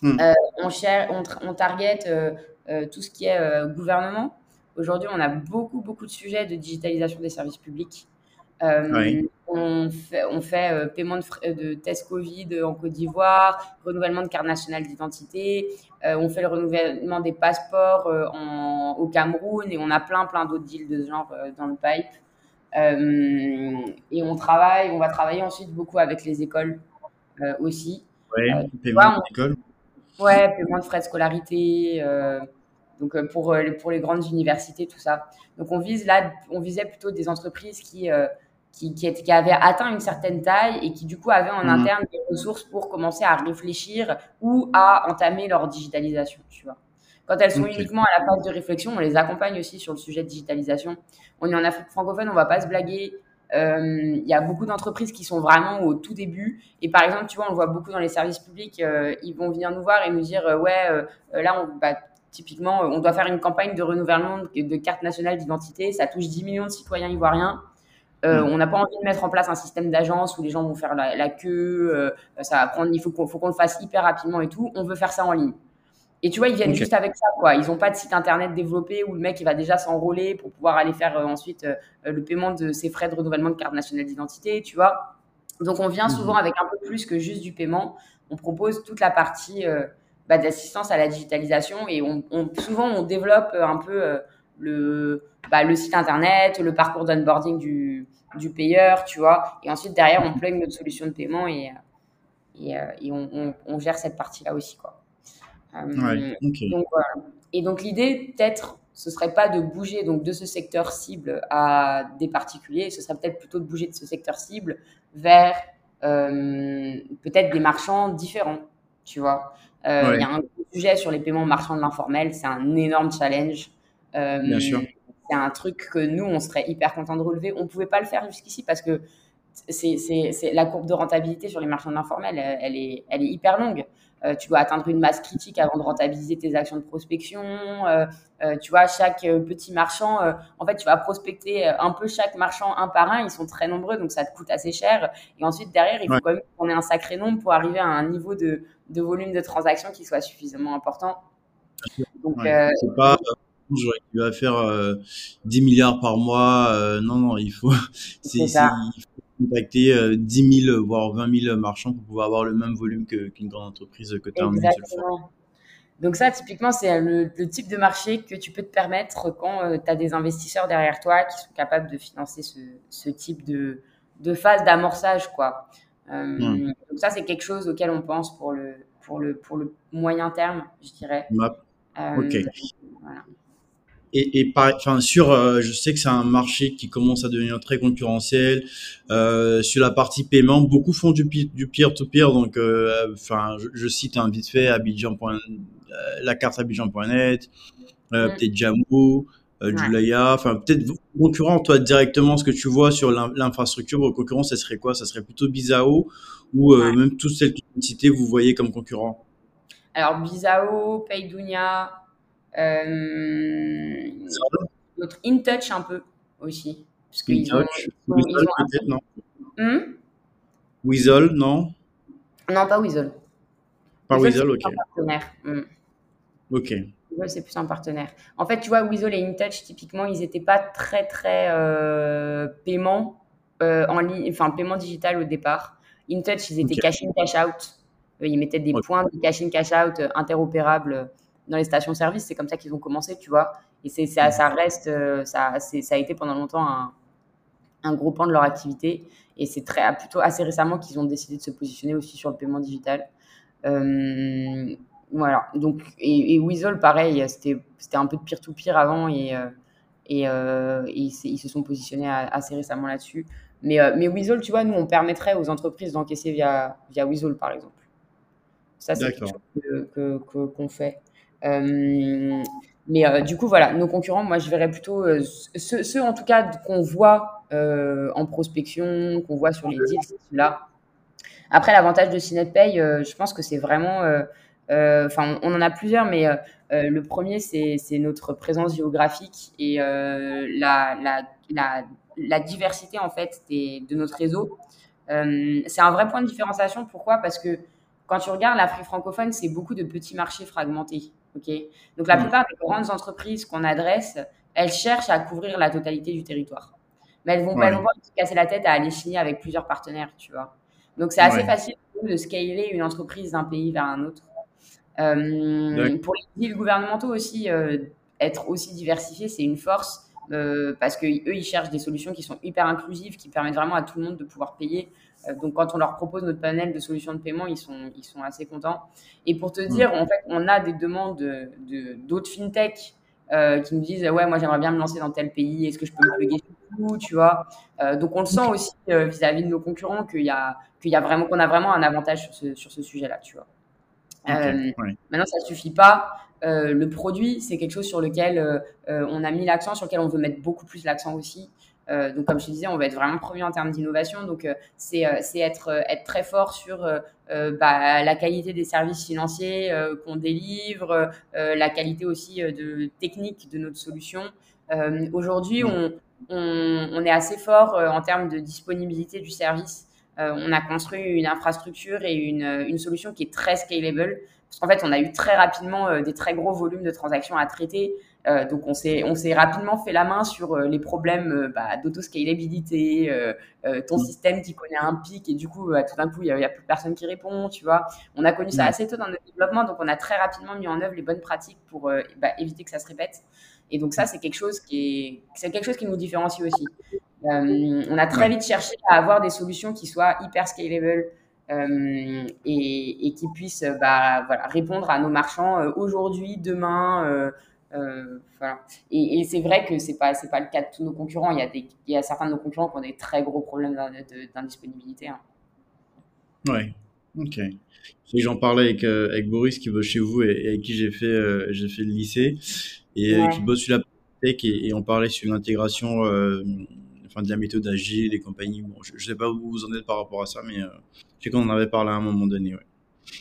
Hmm. Euh, on, on, target euh, euh, tout ce qui est gouvernement. Aujourd'hui, on a beaucoup, beaucoup de sujets de digitalisation des services publics. On fait, on fait paiement de, de tests Covid en Côte d'Ivoire, renouvellement de carte nationale d'identité, on fait le renouvellement des passeports au Cameroun et on a plein, plein d'autres deals de ce genre dans le pipe. et on travaille, on va travailler ensuite beaucoup avec les écoles aussi. Oui, paiement d'école. Ouais, paiement de frais de scolarité, euh, donc euh, pour, euh, pour les grandes universités, tout ça. Donc on vise là, on visait plutôt des entreprises qui, qui, qui, avaient atteint une certaine taille et qui du coup avaient en mmh. interne des ressources pour commencer à réfléchir ou à entamer leur digitalisation, tu vois. Quand elles sont uniquement à la phase de réflexion, on les accompagne aussi sur le sujet de digitalisation. On est en Afrique francophone, on va pas se blaguer. Euh, il y a beaucoup d'entreprises qui sont vraiment au tout début. Et par exemple, tu vois, on le voit beaucoup dans les services publics. Euh, ils vont venir nous voir et nous dire, euh, ouais, là, on, bah, Typiquement, on doit faire une campagne de renouvellement de carte nationale d'identité. Ça touche 10 millions de citoyens ivoiriens. Euh, mm. On n'a pas envie de mettre en place un système d'agence où les gens vont faire la, queue. Euh, ça va prendre, il faut qu'on, faut qu'on le fasse hyper rapidement et tout. On veut faire ça en ligne. Et tu vois, ils viennent juste avec ça, quoi. Ils n'ont pas de site internet développé où le mec il va déjà s'enrôler pour pouvoir aller faire euh, ensuite le paiement de ses frais de renouvellement de carte nationale d'identité, tu vois. Donc on vient mm-hmm. souvent avec un peu plus que juste du paiement. On propose toute la partie bah, d'assistance à la digitalisation et on, souvent on développe un peu le, bah, le site internet, le parcours d'onboarding du, du payeur, tu vois. Et ensuite, derrière, on plug notre solution de paiement et, et, euh, et on, on, gère cette partie-là aussi, quoi. Euh, donc, Et donc, l'idée, peut-être, ce serait pas de bouger donc de ce secteur cible à des particuliers, ce serait peut-être plutôt de bouger de ce secteur cible vers euh, peut-être des marchands différents, tu vois. Il y a un sujet sur les paiements marchands de l'informel, c'est un énorme challenge. Bien sûr c'est un truc que nous, on serait hyper content de relever. On ne pouvait pas le faire jusqu'ici parce que c'est la courbe de rentabilité sur les marchands informels, elle, est, elle est hyper longue. Euh, tu dois atteindre une masse critique avant de rentabiliser tes actions de prospection. Euh, euh, tu vois, chaque petit marchand, en fait, tu vas prospecter un peu chaque marchand un par un. Ils sont très nombreux, donc ça te coûte assez cher. Et ensuite, derrière, il faut quand même qu'on ait un sacré nombre pour arriver à un niveau de, de volume de transactions qui soit suffisamment important. Donc, c'est pas il va faire 10 euh, milliards par mois. Euh, non, non, il faut, c'est, contacter 10 euh, 000, voire 20 000 marchands pour pouvoir avoir le même volume qu'une grande entreprise que tu as en une seule fois. Donc ça, typiquement, c'est le, type de marché que tu peux te permettre quand tu as des investisseurs derrière toi qui sont capables de financer ce, type de, de phase d'amorçage. quoi. Donc ça, c'est quelque chose auquel on pense pour le, pour le, pour le moyen terme, je dirais. ok. Voilà. Et, et par, enfin, sur, euh, je sais que c'est un marché qui commence à devenir très concurrentiel. Euh, sur la partie paiement, beaucoup font du, du peer-to-peer. donc, euh, enfin, je, je, cite un vite fait Abidjan. La carte Abidjan.net, euh, mm. peut-être Jamou, Julaya. Enfin, peut-être concurrent, toi directement, ce que tu vois sur l'infrastructure, vos concurrents, ça serait quoi? Ça serait plutôt Bizao ou même toutes celles que tu vous voyez comme concurrents? Alors, Bizao, Paydunia, euh, notre InTouch un peu aussi. Parce InTouch, Weasel peut-être, non hmm Weasel, non Non, pas Weasel. Pas Weasel, ok. Un partenaire. Hmm. Ok. Weasel, c'est plus un partenaire. En fait, tu vois, Weasel et InTouch, typiquement, ils n'étaient pas très, très euh, paiement euh, en ligne, enfin, paiement digital au départ. InTouch, ils étaient cash in, cash out. Ils mettaient des points de cash in, cash out interopérables dans les stations-service. C'est comme ça qu'ils ont commencé, tu vois. Et c'est, ça, ça reste, euh, ça, c'est, ça a été pendant longtemps un, un gros pan de leur activité. Et c'est très, plutôt assez récemment qu'ils ont décidé de se positionner aussi sur le paiement digital. Euh, voilà. Donc, et, et Weasel, pareil, c'était, c'était un peu de pire-to-pire avant et, euh, et, ils, se sont positionnés assez récemment là-dessus. Mais, mais Weasel, tu vois, nous, on permettrait aux entreprises d'encaisser via, via Weasel, par exemple. Ça, c'est quelque chose que, qu'on fait. Euh, mais euh, du coup, voilà, nos concurrents, moi, je verrais plutôt euh, ceux, en tout cas qu'on voit en prospection, qu'on voit sur les deals, ceux-là. Après, l'avantage de CinetPay, je pense que c'est vraiment. Enfin, on, en a plusieurs, mais le premier, c'est notre présence géographique et la, la, la, la, diversité en fait des, de notre réseau. c'est un vrai point de différenciation. Pourquoi? Parce que quand tu regardes l'Afrique francophone, c'est beaucoup de petits marchés fragmentés. Ok. Donc la plupart des grandes entreprises qu'on adresse, elles cherchent à couvrir la totalité du territoire. Mais elles vont pas se casser la tête à aller signer avec plusieurs partenaires, tu vois. Donc c'est assez facile de scaler une entreprise d'un pays vers un autre. Euh, pour les deals gouvernementaux aussi, euh, être aussi diversifié, c'est une force euh, parce que eux, ils cherchent des solutions qui sont hyper inclusives, qui permettent vraiment à tout le monde de pouvoir payer euh, donc, quand on leur propose notre panel de solutions de paiement, ils sont, ils sont assez contents. Et pour te dire, en fait, on a des demandes de, d'autres fintech euh, qui nous disent Ouais, moi, j'aimerais bien me lancer dans tel pays, est-ce que je peux me plugger tout tu vois? Euh, Donc, on le sent aussi vis-à-vis de nos concurrents qu'il y a, qu'il y a vraiment, qu'on a vraiment un avantage sur ce, sur ce sujet-là, tu vois. Maintenant, ça suffit pas. Le produit, c'est quelque chose sur lequel on a mis l'accent, sur lequel on veut mettre beaucoup plus l'accent aussi. Euh, donc, comme je te disais, on va être vraiment premier en termes d'innovation. Donc, euh, c'est euh, être, être très fort sur bah, la qualité des services financiers qu'on délivre, la qualité aussi de technique de notre solution. Aujourd'hui, on, on, est assez fort en termes de disponibilité du service. on a construit une infrastructure et une, une, solution qui est très scalable. Parce qu'en fait, on a eu très rapidement des très gros volumes de transactions à traiter. Euh, donc on s'est on s'est rapidement fait la main sur euh, les problèmes euh, bah, d'autoscalabilité, ton mm. système qui connaît un pic et du coup bah, tout d'un coup il y, a, plus personne qui répond, tu vois. On a connu ça mm. assez tôt dans notre développement, donc on a très rapidement mis en œuvre les bonnes pratiques pour bah, éviter que ça se répète. Et donc ça c'est quelque chose qui est c'est quelque chose qui nous différencie aussi. on a très vite cherché à avoir des solutions qui soient hyper scalable. et, et, qui puissent bah, voilà, répondre à nos marchands aujourd'hui, demain, euh, voilà. Et, c'est vrai que c'est pas c'est pas le cas de tous nos concurrents. Il y a des il y a certains de nos concurrents qui ont des très gros problèmes d'indisponibilité. Hein. Ouais. Ok. J'en parlais avec, euh, avec Boris qui bosse chez vous et, avec qui j'ai fait euh, j'ai fait le lycée et qui bosse sur la tech et, on parlait sur l'intégration enfin de la méthode agile et compagnie. Bon, je, sais pas où vous en êtes par rapport à ça, mais je sais qu'on en avait parlé à un moment donné. Ouais.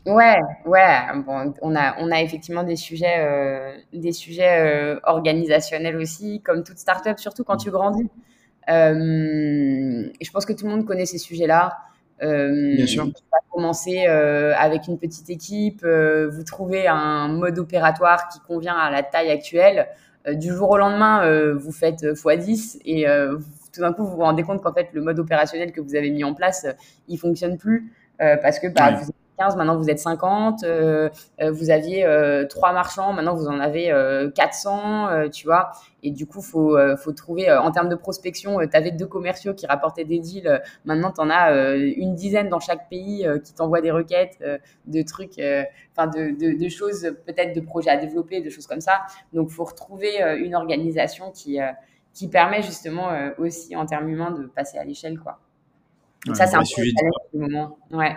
Ouais, ouais. Bon, on a, on a effectivement des sujets, euh, des sujets euh, organisationnels aussi, comme toute startup, surtout quand tu grandis. Euh, je pense que tout le monde connaît ces sujets-là. Bien sûr. Tu vas commencer avec une petite équipe, vous trouvez un mode opératoire qui convient à la taille actuelle. du jour au lendemain, vous faites x10 et tout d'un coup, vous vous rendez compte qu'en fait, le mode opérationnel que vous avez mis en place, il fonctionne plus. parce que bah, vous maintenant vous êtes 50, euh, euh, vous aviez euh, trois marchands, maintenant vous en avez 400, tu vois. Et du coup, faut, faut trouver, en termes de prospection, tu avais deux commerciaux qui rapportaient des deals, maintenant tu en as une dizaine dans chaque pays qui t'envoient des requêtes, de trucs, enfin de, de, choses, peut-être de projets à développer, de choses comme ça. Donc, faut retrouver une organisation qui, qui permet justement aussi en termes humains de passer à l'échelle, quoi. ça, c'est un peu le moment. Ouais.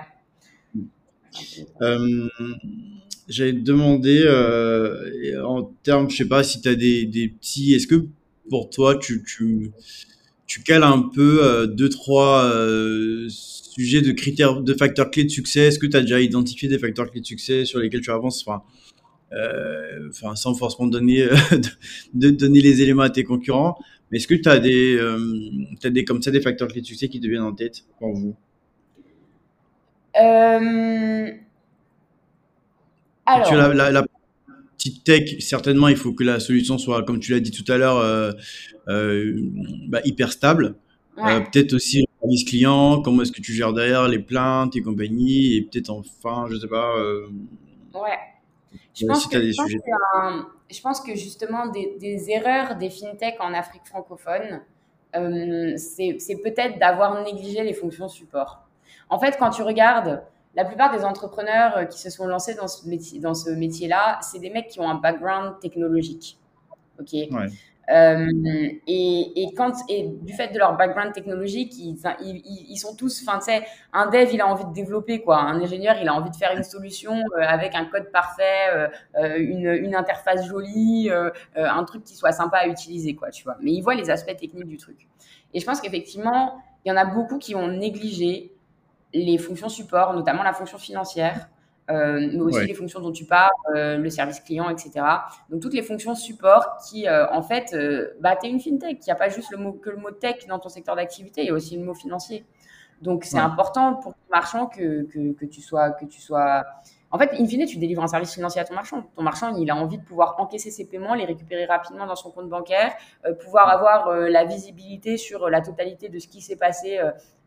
Euh, J'avais demandé euh, en termes, je sais pas si tu as des, des petits. Est-ce que pour toi, tu, tu, tu cales un peu euh, deux, trois euh, sujets de critères, de facteurs clés de succès? Est-ce que tu as déjà identifié des facteurs clés de succès sur lesquels tu avances? Enfin, euh, enfin, sans forcément donner, de, donner les éléments à tes concurrents. Mais est-ce que tu as des, as des, comme ça, des facteurs clés de succès qui te viennent en tête pour vous? Euh, alors. la, petite tech, certainement, il faut que la solution soit, comme tu l'as dit tout à l'heure, euh, euh, bah, hyper stable. peut-être aussi le service client, comment est-ce que tu gères derrière les plaintes et compagnie, et peut-être enfin, je sais pas. ouais. Je pense, que, je, pense que, justement, des, des, erreurs des fintech en Afrique francophone, c'est peut-être d'avoir négligé les fonctions support. En fait, quand tu regardes, la plupart des entrepreneurs euh, qui se sont lancés dans ce métier, dans ce métier-là, c'est des mecs qui ont un background technologique. Ok? Euh, et, et, quand et du fait de leur background technologique, ils, ils, sont tous, enfin tu sais, un dev il a envie de développer quoi, un ingénieur il a envie de faire une solution euh, avec un code parfait, une, une, interface jolie, un truc qui soit sympa à utiliser quoi, tu vois. Mais ils voient les aspects techniques du truc. Et je pense qu'effectivement, il y en a beaucoup qui ont négligé les fonctions support, notamment la fonction financière, euh, mais aussi les fonctions dont tu parles, euh, le service client, etc. Donc toutes les fonctions support qui, euh, en fait, bah, tu es une fintech. Il n'y a pas juste le mot, que le mot tech dans ton secteur d'activité, il y a aussi le mot financier. Donc c'est important pour ton marchand que, que, que, tu sois, que tu sois en fait, in fine, tu délivres un service financier à ton marchand. Ton marchand, il a envie de pouvoir encaisser ses paiements, les récupérer rapidement dans son compte bancaire, euh, pouvoir avoir euh, la visibilité sur la totalité de ce qui s'est passé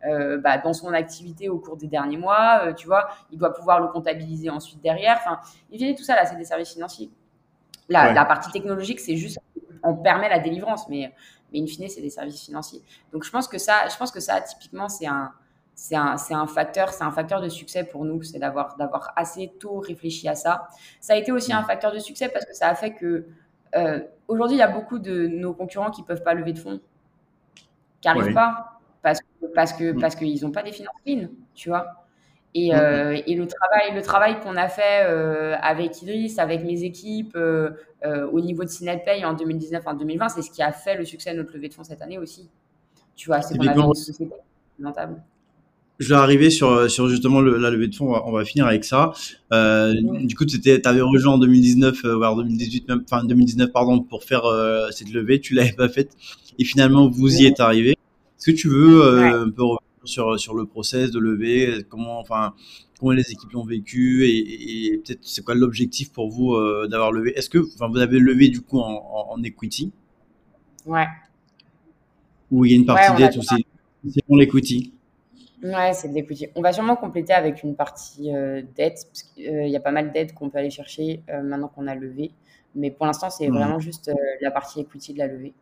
euh, bah, dans son activité au cours des derniers mois. tu vois, il doit pouvoir le comptabiliser ensuite derrière. Enfin, in fine, tout ça, là, c'est des services financiers. La, la partie technologique, c'est juste, on permet la délivrance, mais, mais in fine, c'est des services financiers. Donc, je pense que ça, je pense que ça, typiquement, c'est un, c'est un, un, facteur, c'est un facteur de succès pour nous, c'est d'avoir, d'avoir assez tôt réfléchi à ça. Ça a été aussi un facteur de succès parce que ça a fait que euh, aujourd'hui, il y a beaucoup de nos concurrents qui peuvent pas lever de fonds, qui n'arrivent pas parce que parce que parce qu'ils n'ont pas des finances clean, tu vois. Et, euh, et, le travail, le travail qu'on a fait euh, avec Idriss, avec mes équipes, au niveau de Sinelpay en 2019, en 2020, c'est ce qui a fait le succès de notre levée de fonds cette année aussi. Tu vois, c'est qu'on avait une société rentable. Je vais arriver sur, sur justement la levée de fonds, on va, finir avec ça. Du coup, tu avais rejoint en 2019, voire 2018, même, enfin 2019, pardon, pour faire cette levée, tu l'avais pas faite, et finalement, vous y êtes arrivé. Est-ce que tu veux un peu sur, sur le process de lever, comment, enfin, comment les équipes l'ont vécu et, peut-être c'est quoi l'objectif pour vous euh, d'avoir levé? Est-ce que enfin, vous avez levé du coup en, en, equity? Ouais. Ou il y a une partie dette aussi C'est pour l'equity? Ouais, c'est de. On va sûrement compléter avec une partie euh, dette, parce qu'il euh, y a pas mal d'aides qu'on peut aller chercher maintenant qu'on a levé. Mais pour l'instant, c'est vraiment juste la partie equity de la levée.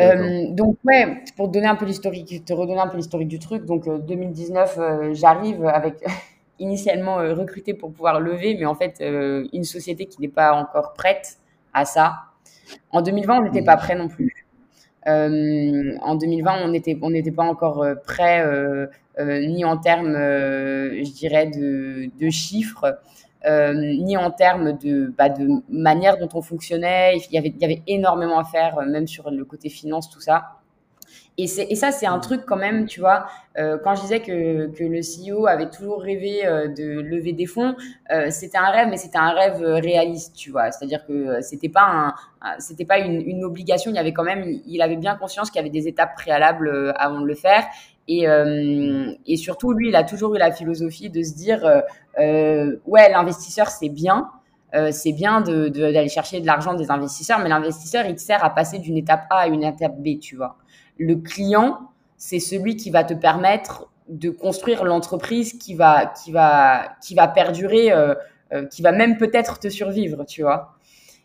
Euh, donc ouais, pour te donner un peu l'historique, te redonner un peu l'historique du truc. Donc 2019, euh, euh, j'arrive avec initialement recruté pour pouvoir lever, mais en fait une société qui n'est pas encore prête à ça. En 2020, on n'était pas prêt non plus. En 2020, on n'était pas encore prêt ni en termes, je dirais, de, chiffres. Euh, ni en termes de, bah, de manière dont on fonctionnait. Il y avait, il y avait énormément à faire, euh, même sur le côté finance, tout ça. Et, et, ça, c'est un truc quand même, tu vois, euh, quand je disais que, que, le CEO avait toujours rêvé de lever des fonds, c'était un rêve, mais c'était un rêve réaliste, tu vois. C'est-à-dire que c'était pas un, c'était pas une, une, obligation. Il y avait quand même, il avait bien conscience qu'il y avait des étapes préalables avant de le faire. Et, euh, et, surtout, lui, il a toujours eu la philosophie de se dire, euh, euh ouais, l'investisseur, c'est bien, euh, c'est bien d'aller de, chercher de l'argent des investisseurs, mais l'investisseur, il te sert à passer d'une étape A à une étape B, tu vois. Le client, c'est celui qui va te permettre de construire l'entreprise qui va, qui va, qui va perdurer, euh, qui va même peut-être te survivre, tu vois.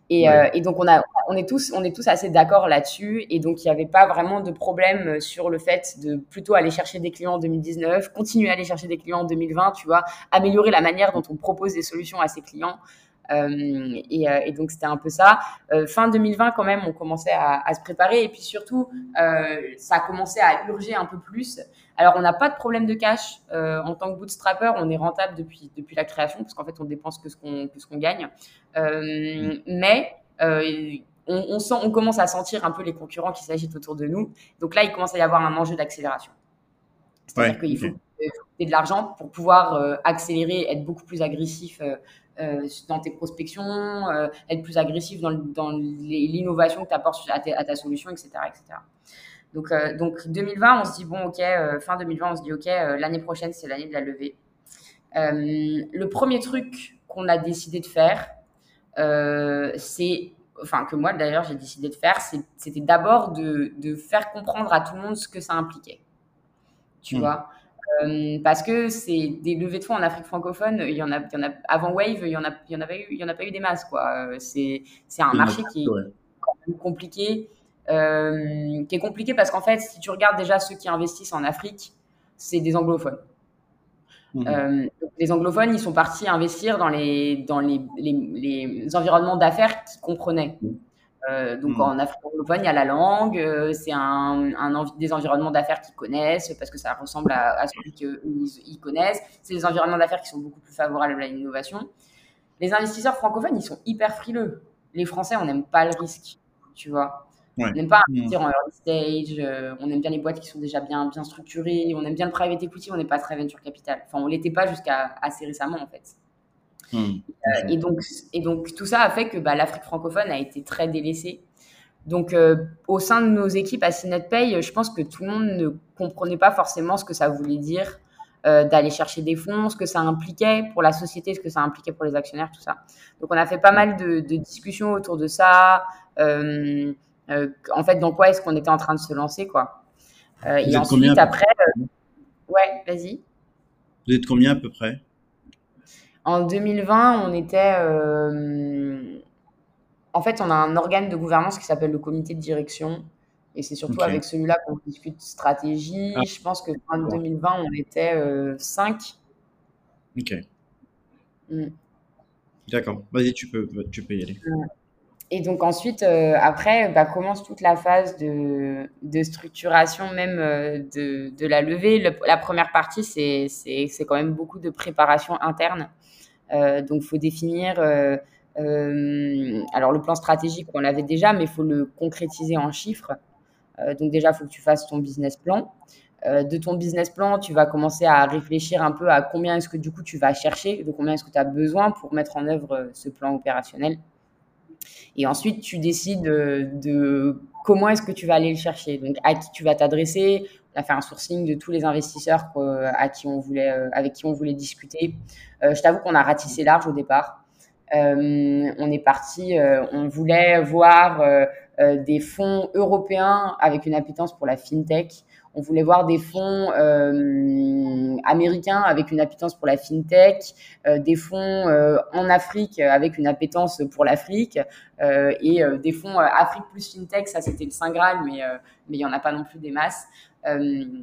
Et, euh, et, donc on a, on est tous, on est tous assez d'accord là-dessus. Et donc il n'y avait pas vraiment de problème sur le fait de plutôt aller chercher des clients en 2019, continuer à aller chercher des clients en 2020, tu vois, améliorer la manière dont on propose des solutions à ses clients. Euh, et, euh, et, donc c'était un peu ça. Euh, fin 2020 quand même, on commençait à, à se préparer et puis surtout ça a commencé à urger un peu plus. Alors on n'a pas de problème de cash en tant que bootstrapper, on est rentable depuis depuis la création parce qu'en fait on dépense que ce qu'on que ce qu'on gagne. mais on, on, sent, on commence à sentir un peu les concurrents qui s'agitent autour de nous. Donc là, il commence à y avoir un enjeu d'accélération. C'est-à-dire ouais, qu'il faut, faut de l'argent pour pouvoir accélérer, être beaucoup plus agressif dans tes prospections, euh, être plus agressif dans, dans l'innovation que tu apportes à, à, ta solution, etc. etc. Donc, euh, donc 2020, on se dit, bon, ok, fin 2020, on se dit, ok, l'année prochaine, c'est l'année de la levée. le premier truc qu'on a décidé de faire, c'est enfin que moi d'ailleurs j'ai décidé de faire, c'était d'abord de, de, faire comprendre à tout le monde ce que ça impliquait. Tu mmh. vois, euh, parce que c'est des levées de fonds en Afrique francophone, il y en a, il y en a avant Wave, il y en a, il y en avait eu, il y en a pas eu des masses quoi. Euh, c'est, c'est un marché qui est compliqué, euh, qui est compliqué parce qu'en fait, si tu regardes déjà ceux qui investissent en Afrique, c'est des anglophones. Mmh. Euh, les anglophones, ils sont partis investir dans les, dans les, les, les environnements d'affaires qu'ils comprenaient. Mmh. Euh, donc hmm. en Afrique anglophone, il y a la langue, euh, c'est un, un des environnements d'affaires qu'ils connaissent parce que ça ressemble à, à celui qu'ils ils connaissent. C'est des environnements d'affaires qui sont beaucoup plus favorables à l'innovation. Les investisseurs francophones, ils sont hyper frileux. Les Français, on n'aime pas le risque, tu vois. On n'aime pas hmm. investir en early stage, euh, on aime bien les boîtes qui sont déjà bien, bien structurées, on aime bien le private equity, on n'est pas très venture capital. Enfin, on l'était pas jusqu'à assez récemment, en fait. Hmm. Euh, et, donc, et donc, tout ça a fait que bah, l'Afrique francophone a été très délaissée. Donc, euh, au sein de nos équipes à Pay, je pense que tout le monde ne comprenait pas forcément ce que ça voulait dire euh, d'aller chercher des fonds, ce que ça impliquait pour la société, ce que ça impliquait pour les actionnaires, tout ça. Donc, on a fait pas mal de, de discussions autour de ça. Euh, en fait, dans quoi est-ce qu'on était en train de se lancer, quoi. et ensuite, après, ouais, vas-y. Vous êtes combien à peu près? En 2020, on était. Euh, en fait, on a un organe de gouvernance qui s'appelle le comité de direction. Et c'est surtout avec celui-là qu'on discute stratégie. Ah. Je pense que en 2020, on était 5. Euh, ok. Mm. D'accord. Vas-y, tu peux, tu peux y aller. et donc ensuite, euh, après, bah, commence toute la phase de, de structuration même euh, de, de, la levée. la première partie, c'est quand même beaucoup de préparation interne. Euh, donc, faut définir... Euh, euh, alors, le plan stratégique, on l'avait déjà, mais il faut le concrétiser en chiffres. donc, déjà, il faut que tu fasses ton business plan. de ton business plan, tu vas commencer à réfléchir un peu à combien est-ce que du coup tu vas chercher, de combien est-ce que tu as besoin pour mettre en œuvre ce plan opérationnel. Et ensuite, tu décides de, comment est-ce que tu vas aller le chercher? Donc, à qui tu vas t'adresser? On a fait un sourcing de tous les investisseurs euh, avec qui on voulait discuter. Euh, je t'avoue qu'on a ratissé large au départ. Euh, on est parti, on voulait voir des fonds européens avec une appétence pour la fintech. On voulait voir des fonds euh, américains avec une appétence pour la fintech, euh, des fonds euh, en Afrique avec une appétence pour l'Afrique et des fonds Afrique plus fintech. Ça, c'était le saint graal, mais mais il y en a pas non plus des masses.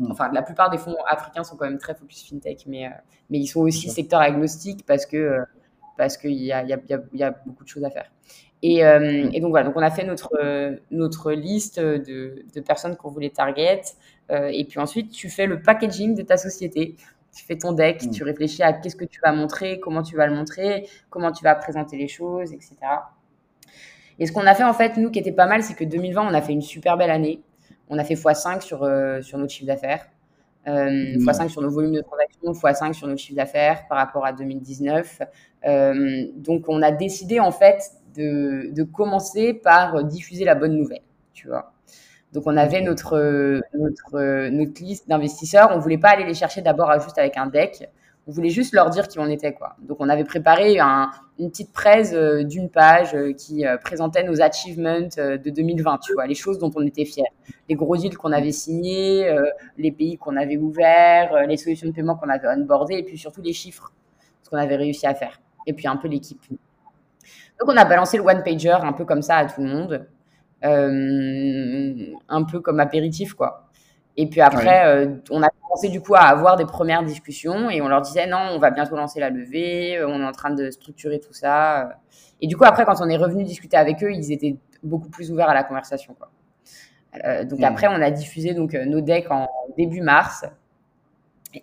Enfin, la plupart des fonds africains sont quand même très focus fintech, mais mais ils sont aussi secteur agnostique parce que parce qu'il y a, y, a, y a beaucoup de choses à faire. Et, euh, et, donc voilà, donc on a fait notre, notre liste de, de personnes qu'on voulait target. Euh, et puis ensuite, tu fais le packaging de ta société. Tu fais ton deck, mm. tu réfléchis à qu'est-ce que tu vas montrer, comment tu vas le montrer, comment tu vas présenter les choses, etc. Et ce qu'on a fait en fait, nous, qui était pas mal, c'est que 2020, on a fait une super belle année. On a fait x5 sur, euh, sur notre chiffre d'affaires, euh, x5 sur nos volumes de transactions, x5 sur notre chiffre d'affaires par rapport à 2019. Euh, donc, on a décidé en fait de, de commencer par diffuser la bonne nouvelle, tu vois. Donc, on avait notre, notre, notre liste d'investisseurs. On voulait pas aller les chercher d'abord juste avec un deck. On voulait juste leur dire qui on était, quoi. Donc, on avait préparé une petite presse euh, d'une page euh, qui euh, présentait nos achievements de 2020, tu vois, les choses dont on était fiers. Les gros deals qu'on avait signés, les pays qu'on avait ouverts, les solutions de paiement qu'on avait onboardées, et puis surtout les chiffres, ce qu'on avait réussi à faire. Et puis un peu l'équipe. Donc, on a balancé le one-pager un peu comme ça à tout le monde. Un peu comme apéritif, quoi. Et puis après, euh, on a commencé du coup à avoir des premières discussions et on leur disait non, on va bientôt lancer la levée, on est en train de structurer tout ça. Et du coup, après, quand on est revenu discuter avec eux, ils étaient beaucoup plus ouverts à la conversation. Quoi. Euh, donc après, on a diffusé donc nos decks en début mars.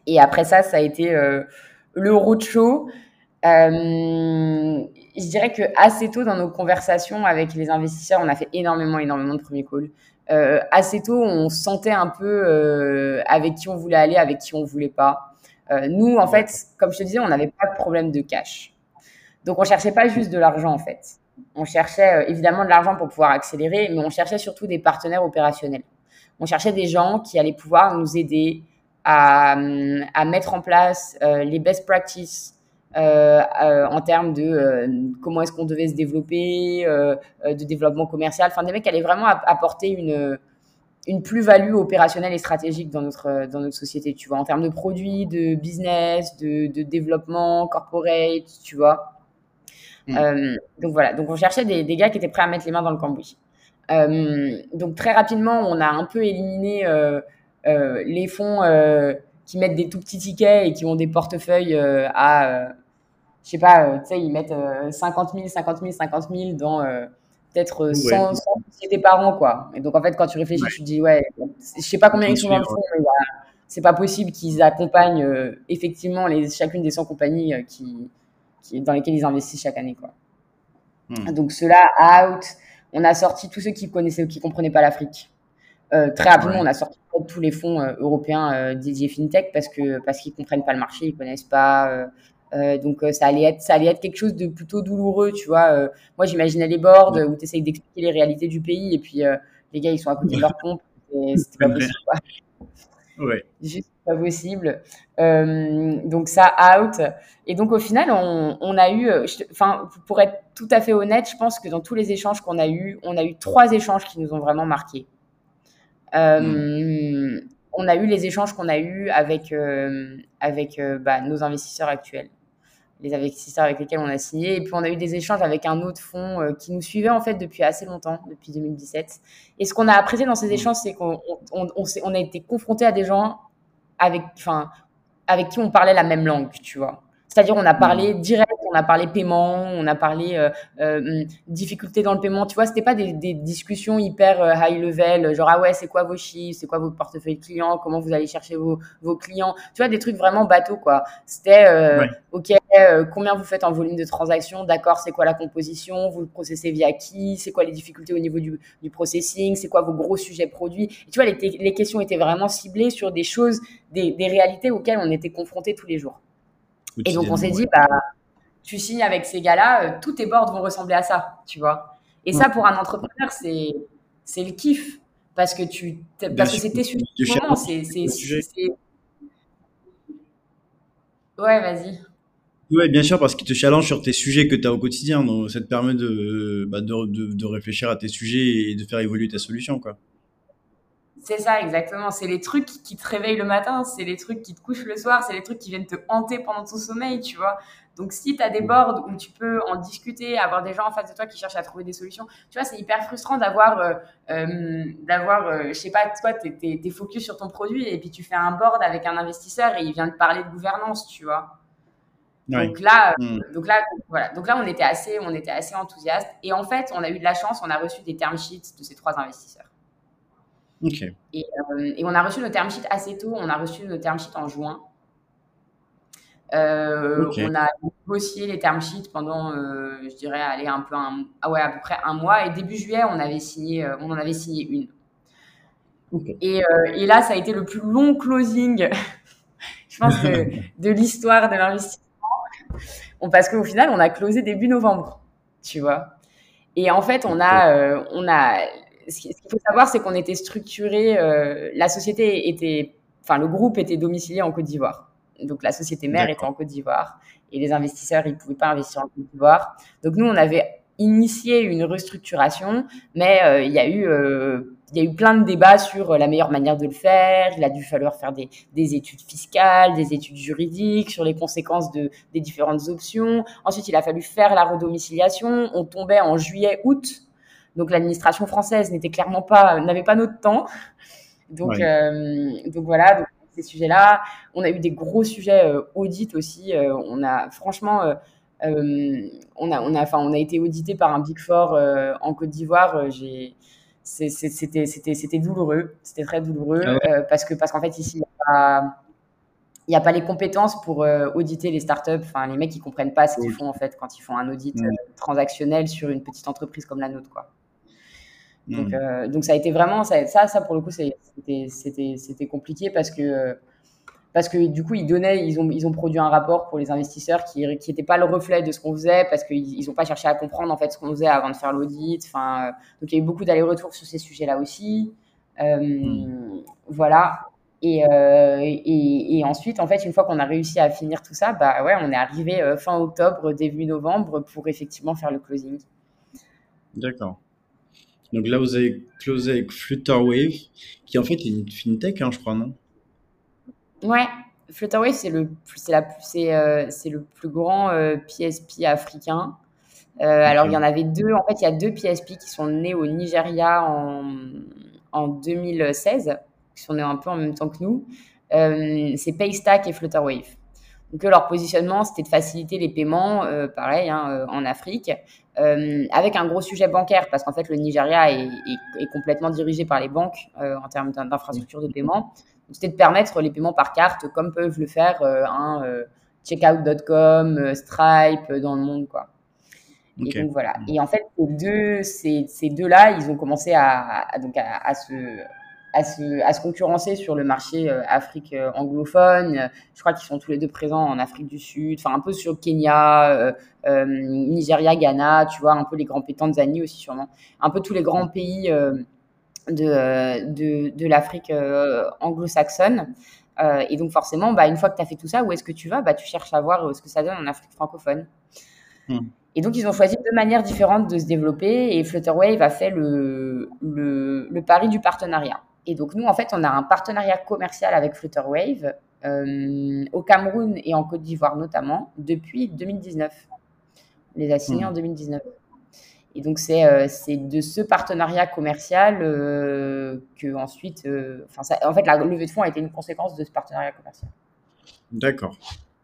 Et après ça, ça a été le roadshow. Euh, je dirais que assez tôt dans nos conversations avec les investisseurs, on a fait énormément, énormément de premiers calls. Euh, assez tôt, on sentait un peu euh, avec qui on voulait aller, avec qui on voulait pas. Nous, en fait, comme je te disais, on n'avait pas de problème de cash. Donc, on cherchait pas juste de l'argent, en fait. On cherchait évidemment de l'argent pour pouvoir accélérer, mais on cherchait surtout des partenaires opérationnels. On cherchait des gens qui allaient pouvoir nous aider à, mettre en place les best practices, euh, euh, en termes de euh, comment est-ce qu'on devait se développer, de développement commercial. Enfin, des mecs qui allaient vraiment apporter une, une plus-value opérationnelle et stratégique dans notre, dans notre société, tu vois, en termes de produits, de business, de, de développement corporate, tu vois. Mm. donc voilà, donc on cherchait des, des, gars qui étaient prêts à mettre les mains dans le cambouis. donc très rapidement, on a un peu éliminé les fonds qui mettent des tout petits tickets et qui ont des portefeuilles à je sais pas, euh, tu sais, ils mettent 50 000, 50 000, 50 000 dans euh, peut-être 100, 100 sociétés par an, quoi. Et donc, en fait, quand tu réfléchis, tu te dis, ouais, je sais pas combien ils sont dans le fond, mais c'est pas possible qu'ils accompagnent euh, effectivement les, chacune des 100 compagnies qui, qui, dans lesquelles ils investissent chaque année, quoi. Hmm. Donc, ceux-là, out. On a sorti tous ceux qui connaissaient ou qui comprenaient pas l'Afrique. très rapidement, on a sorti tous les fonds européens dédiés fintech parce que parce qu'ils comprennent pas le marché, ils connaissent pas euh, donc euh, ça allait être ça allait être quelque chose de plutôt douloureux, tu vois. Euh, moi j'imaginais les boards où tu essayes d'expliquer les réalités du pays et puis les gars ils sont à côté de leur pompe c'était pas possible. Ouais. Juste pas possible. donc ça out. Et donc au final on, on a eu, enfin pour être tout à fait honnête, je pense que dans tous les échanges qu'on a eu, on a eu trois échanges qui nous ont vraiment marqués. Hmm. On a eu les échanges qu'on a eu avec avec bah, nos investisseurs actuels les investisseurs avec lesquels on a signé. Et puis, on a eu des échanges avec un autre fonds euh, qui nous suivait, en fait, depuis assez longtemps, depuis 2017. Et ce qu'on a apprécié dans ces mmh. échanges, c'est qu'on on, on, a été confronté à des gens avec, enfin, avec qui on parlait la même langue, tu vois. C'est-à-dire, on a parlé mmh. direct on a parlé paiement, on a parlé euh, euh, difficultés dans le paiement. Tu vois, c'était pas des, des, discussions hyper euh, high level, genre ah ouais, c'est quoi vos chiffres, c'est quoi votre portefeuille client, comment vous allez chercher vos, vos clients. Tu vois, des trucs vraiment bateaux quoi. C'était euh, ok, combien vous faites en volume de transactions, d'accord, c'est quoi la composition, vous le processez via qui, c'est quoi les difficultés au niveau du, du processing, c'est quoi vos gros sujets produits. tu vois, les, les questions étaient vraiment ciblées sur des choses, des, des réalités auxquelles on était confrontés tous les jours. Et donc on s'est dit, bah, tu signes avec ces gars-là, euh, tous tes boards vont ressembler à ça, tu vois. Et ça, pour un entrepreneur, c'est, c'est le kiff. Parce que tu, parce que c'était sur le moment, c'est, c'est, Ouais, vas-y. Oui, bien sûr, parce qu'il te challenge sur tes sujets que tu as au quotidien. Donc, ça te permet de, bah, de, de, de, réfléchir à tes sujets et de faire évoluer ta solution, quoi. C'est ça, exactement. C'est les trucs qui te réveillent le matin, c'est les trucs qui te couchent le soir, c'est les trucs qui viennent te hanter pendant ton sommeil, tu vois. Donc, si tu as des boards où tu peux en discuter, avoir des gens en face de toi qui cherchent à trouver des solutions, tu vois, c'est hyper frustrant d'avoir, euh, euh, d'avoir, euh, je sais pas, toi, tu es, focus sur ton produit et puis tu fais un board avec un investisseur et il vient te parler de gouvernance, tu vois. Donc là, hmm. donc là, voilà. Donc là, on était assez, on était assez enthousiaste. Et en fait, on a eu de la chance, on a reçu des term sheets de ces trois investisseurs. Et, euh, et, on a reçu nos term sheets assez tôt. On a reçu nos term sheets en juin. Euh, on a négocié les term sheets pendant, euh, je dirais, aller un peu un, ah ouais, à peu près un mois. Et début juillet, on avait signé, on en avait signé une. Et, et, là, ça a été le plus long closing, je pense, de, l'histoire de l'investissement. Parce qu'au final, on a closé début novembre, tu vois. Et en fait, on a, on a ce qu'il faut savoir, c'est qu'on était structuré, euh, la société était, enfin, le groupe était domicilié en Côte d'Ivoire. Donc, la société mère était en Côte d'Ivoire et les investisseurs, ils ne pouvaient pas investir en Côte d'Ivoire. Donc, nous, on avait initié une restructuration, mais euh, il y a eu euh, il y a eu plein de débats sur la meilleure manière de le faire. Il a dû falloir faire des, des, études fiscales, des études juridiques sur les conséquences de, des différentes options. Ensuite, il a fallu faire la redomiciliation. On tombait en juillet, août. Donc l'administration française n'était clairement pas, n'avait pas notre temps. Donc, euh, donc voilà, donc, ces sujets-là. On a eu des gros sujets euh, audits aussi. Euh, on a franchement, on a, on a, enfin, on a été audité par un Big Four en Côte d'Ivoire. j'ai c'était c'était douloureux c'était très douloureux ah parce que parce qu'en fait ici il n'y a, a, pas les compétences pour auditer les startups enfin les mecs ils comprennent pas ce qu'ils font en fait quand ils font un audit transactionnel sur une petite entreprise comme la nôtre quoi donc, mm. euh, donc ça a été vraiment, ça, ça, ça pour le coup, c'était compliqué parce que, parce que du coup, ils donnaient, ils ont, ils ont produit un rapport pour les investisseurs qui n'était pas le reflet de ce qu'on faisait parce qu'ils n'ont pas cherché à comprendre en fait ce qu'on faisait avant de faire l'audit. Enfin, euh, donc il y a eu beaucoup d'allers-retours sur ces sujets-là aussi. Euh, mm. Voilà. Et, et, et, ensuite, en fait, une fois qu'on a réussi à finir tout ça, bah ouais, on est arrivé fin octobre, début novembre pour effectivement faire le closing. D'accord. Donc là, vous avez closé avec Flutterwave, qui en fait est une fintech, hein, je crois, non? Ouais, Flutterwave, c'est le, c'est, euh, c'est, le plus grand PSP euh, africain. Euh, alors, il y en avait deux. En fait, il y a deux PSP qui sont nés au Nigeria en, en 2016, qui sont nés un peu en même temps que nous. c'est Paystack et Flutterwave. Donc, leur positionnement, c'était de faciliter les paiements, pareil, hein, en Afrique. Euh, avec un gros sujet bancaire, parce qu'en fait, le Nigeria est, est, complètement dirigé par les banques euh, en termes d'infrastructure de paiement. C'était de permettre les paiements par carte, comme peuvent le faire euh, un checkout.com, Stripe dans le monde, quoi. Et donc voilà. Et en fait, ces deux, ces, ces deux-là, ils ont commencé à, à donc à, à, se à se, à se concurrencer sur le marché euh, Afrique euh, anglophone. Je crois qu'ils sont tous les deux présents en Afrique du Sud, enfin un peu sur Kenya, euh, Nigeria, Ghana, tu vois, un peu les grands pays, Tanzanie aussi sûrement, un peu tous les grands pays de, de, de l'Afrique anglo-saxonne. et donc forcément, bah, une fois que tu as fait tout ça, où est-ce que tu vas? Bah, Tu cherches à voir ce que ça donne en Afrique francophone. Hmm. Et donc, ils ont choisi deux manières différentes de se développer et Flutterwave a fait le, le, le pari du partenariat. Et donc, nous, en fait, on a un partenariat commercial avec Flutterwave euh, au Cameroun et en Côte d'Ivoire notamment depuis 2019. On les a signés en 2019. Hmm. Et donc, c'est euh, de ce partenariat commercial euh, que ensuite, euh, en fait, la levée de fonds a été une conséquence de ce partenariat commercial. D'accord.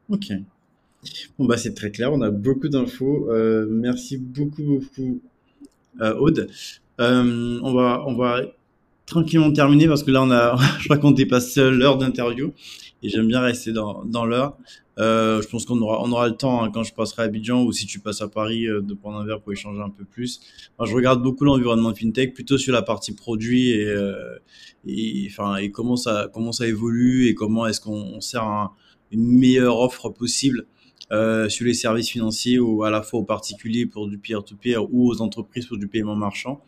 Ok. Bon, bah, c'est très clair, on a beaucoup d'infos. Merci beaucoup, beaucoup, Aude. On, va, on va tranquillement terminer parce que là, on a, je crois qu'on dépasse l'heure d'interview et j'aime bien rester dans, dans l'heure. Euh, je pense qu'on aura, on aura le temps hein, quand je passerai à Abidjan ou si tu passes à Paris euh, de prendre un verre pour échanger un peu plus. je regarde beaucoup l'environnement fintech, plutôt sur la partie produit et, euh, et, enfin, et comment ça, comment ça évolue et comment est-ce qu'on sert un, une meilleure offre possible euh, sur les services financiers ou à la fois aux particuliers pour du peer-to-peer ou aux entreprises pour du paiement marchand.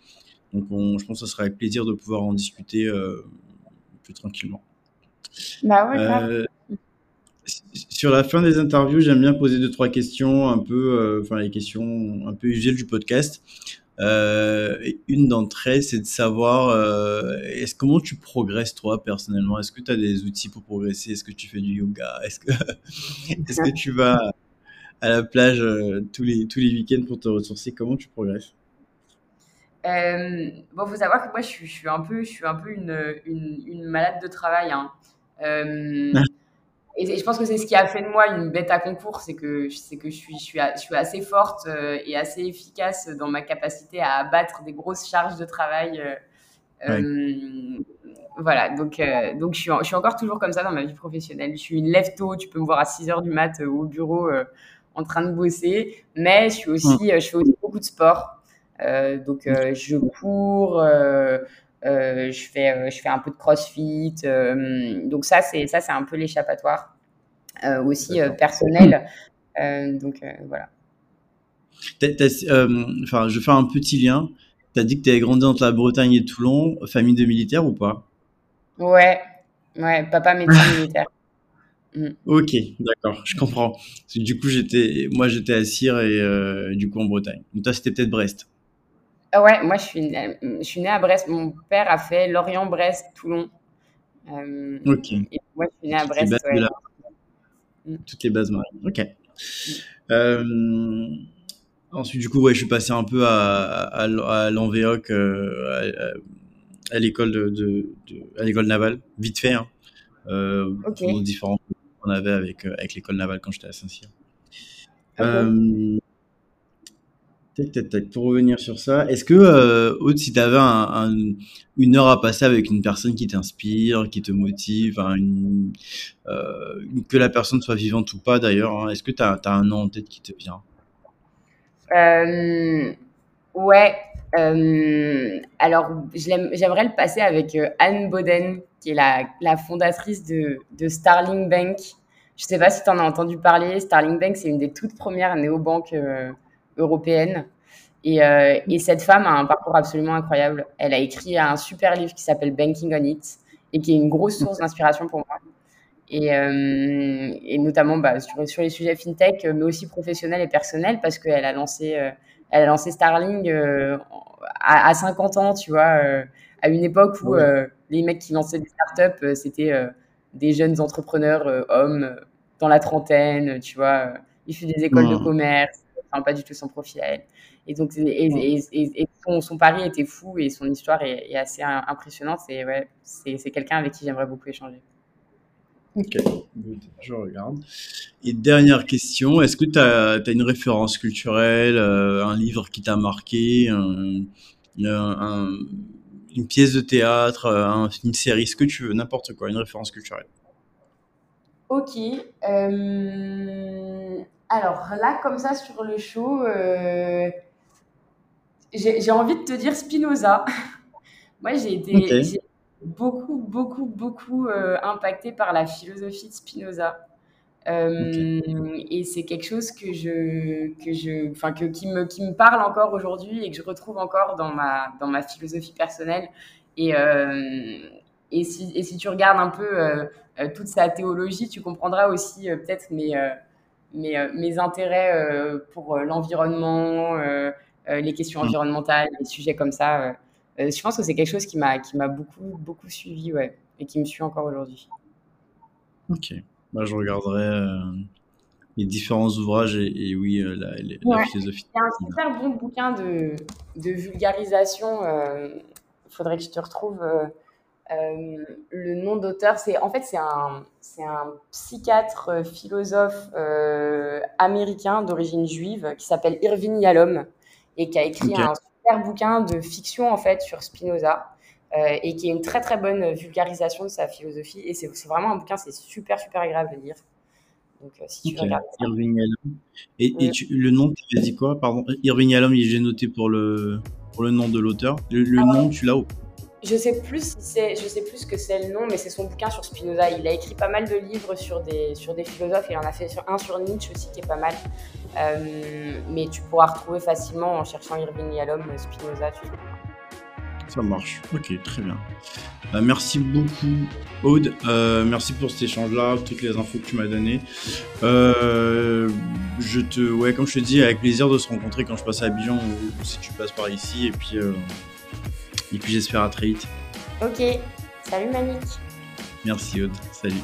Donc, on, je pense que ce sera avec plaisir de pouvoir en discuter euh, plus tranquillement. Bah ouais, euh, sur la fin des interviews, j'aime bien poser deux trois questions, un peu, euh, enfin les questions un peu usuelles du podcast. Euh, une d'entre elles, c'est de savoir euh, est-ce comment tu progresses toi personnellement? Est-ce que tu as des outils pour progresser? Est-ce que tu fais du yoga? Est-ce que tu vas à la plage euh, tous les tous les week-ends pour te ressourcer? Comment tu progresses? Euh, bon, faut savoir que moi, je suis, je suis un peu, je suis un peu une, une, une malade de travail. Hein. Euh, et je pense que c'est ce qui a fait de moi une bête à concours, c'est que, c'est que je, suis, je, suis, je suis assez forte euh, et assez efficace dans ma capacité à abattre des grosses charges de travail. Euh, Voilà, donc, donc je, suis, je suis encore toujours comme ça dans ma vie professionnelle. Je suis une lève tôt, tu peux me voir à 6 heures du mat au bureau en train de bosser, mais je, suis aussi, mmh. je fais aussi beaucoup de sport. Donc je cours. Euh, je, fais, euh, je fais un peu de crossfit. Euh, donc ça, c'est ça, c'est un peu l'échappatoire aussi personnel. donc voilà. Enfin, je fais un petit lien. Tu as dit que tu avais grandi entre la Bretagne et Toulon, famille de militaires ou pas? Ouais, ouais, papa médecin militaire. Mm. Ok, d'accord, je comprends. Du coup, j'étais, moi, j'étais à Cire et du coup en Bretagne. Donc toi, c'était peut-être Brest. Ah ouais, moi je suis, je suis née à Brest. Mon père a fait Lorient, Brest, Toulon. Euh, ok. Et moi je suis née à Brest. Ouais. Mm. Toutes les bases marines. Ok. Euh, ensuite, du coup, ouais, je suis passé un peu à, à, à l'Envéoc, euh, à, à l'école de, de, de, à l'école navale, vite fait. Hein. Euh, okay. différents qu'on avait avec, avec l'école navale quand j'étais à Saint-Cyr. Euh, pour revenir sur ça, est-ce que, euh, si tu avais un, un, une heure à passer avec une personne qui t'inspire, qui te motive, euh, que la personne soit vivante ou pas d'ailleurs, hein, est-ce que tu as, un nom en tête qui te vient? Euh, Ouais. Euh, alors, j'aimerais le passer avec euh, Anne Boden, qui est la, fondatrice de, Starling Bank. Je sais pas si tu en as entendu parler. Starling Bank, c'est une des toutes premières néobanques euh, européenne. Et, euh, et, cette femme a un parcours absolument incroyable. Elle a écrit un super livre qui s'appelle Banking on It et qui est une grosse source d'inspiration pour moi. Et, euh, et notamment bah, sur, sur, les sujets fintech, mais aussi professionnels et personnels, parce qu'elle a lancé, euh, elle a lancé Starling à, à, 50 ans, tu vois, à une époque où ouais. les mecs qui lançaient des startups, c'était des jeunes entrepreneurs hommes dans la trentaine, tu vois, issus des écoles de commerce, enfin pas du tout son profil à elle. Et donc, et, et, et, et son, son, pari était fou et son histoire est, est assez impressionnante. Et ouais, c'est quelqu'un avec qui j'aimerais beaucoup échanger. Ok, je regarde. Et dernière question, est-ce que tu as, as, une référence culturelle, euh, un livre qui t'a marqué, un, un, une pièce de théâtre, un, une série, ce que tu veux, n'importe quoi, une référence culturelle? Ok. Euh... Alors là, comme ça, sur le show, euh, j'ai envie de te dire Spinoza. Moi, j'ai été okay. beaucoup, beaucoup, beaucoup euh, impactée par la philosophie de Spinoza. Euh, okay. Et c'est quelque chose que je, que je, enfin, que, qui, me, qui me parle encore aujourd'hui et que je retrouve encore dans ma, dans ma philosophie personnelle. Et, euh, et, si, et si tu regardes un peu toute sa théologie, tu comprendras aussi peut-être mes mes, euh, mes intérêts euh, pour euh, l'environnement, les questions mmh. environnementales, les sujets comme ça. je pense que c'est quelque chose qui m'a qui m'a beaucoup beaucoup suivi, ouais, et qui me suit encore aujourd'hui. Ok, bah, je regarderai les différents ouvrages et, et oui, euh, la, la, ouais. la, philosophie. Il y a un super bon bouquin de, de vulgarisation. Il euh, faudrait que je te retrouve le nom d'auteur, c'est en fait c'est un, psychiatre philosophe américain d'origine juive qui s'appelle Irving Yalom et qui a écrit un super bouquin de fiction en fait sur Spinoza. et qui est une très très bonne vulgarisation de sa philosophie. Et c'est vraiment un bouquin, c'est super super agréable de lire. Donc, euh, si tu regardes Irving Yalom. Et, et tu, le nom, tu as dit quoi Pardon, Irving Yalom, j'ai noté pour le, pour le nom de l'auteur. Le, ah nom, tu l'as où je sais plus je sais plus que c'est le nom, mais c'est son bouquin sur Spinoza. Il a écrit pas mal de livres sur des, sur des philosophes. Il en a fait un sur Nietzsche aussi qui est pas mal. Euh, mais tu pourras retrouver facilement en cherchant Irving Yalom, Spinoza. Ça marche. Ok, très bien. Bah, merci beaucoup, Aude. Euh, merci pour cet échange-là, toutes les infos que tu m'as données. Euh, je te, ouais, comme je te dis, avec plaisir de se rencontrer quand je passe à Abidjan ou, si tu passes par ici. Et puis, et puis j'espère à très vite. Ok. Salut, Manique. Merci, Aude. Salut.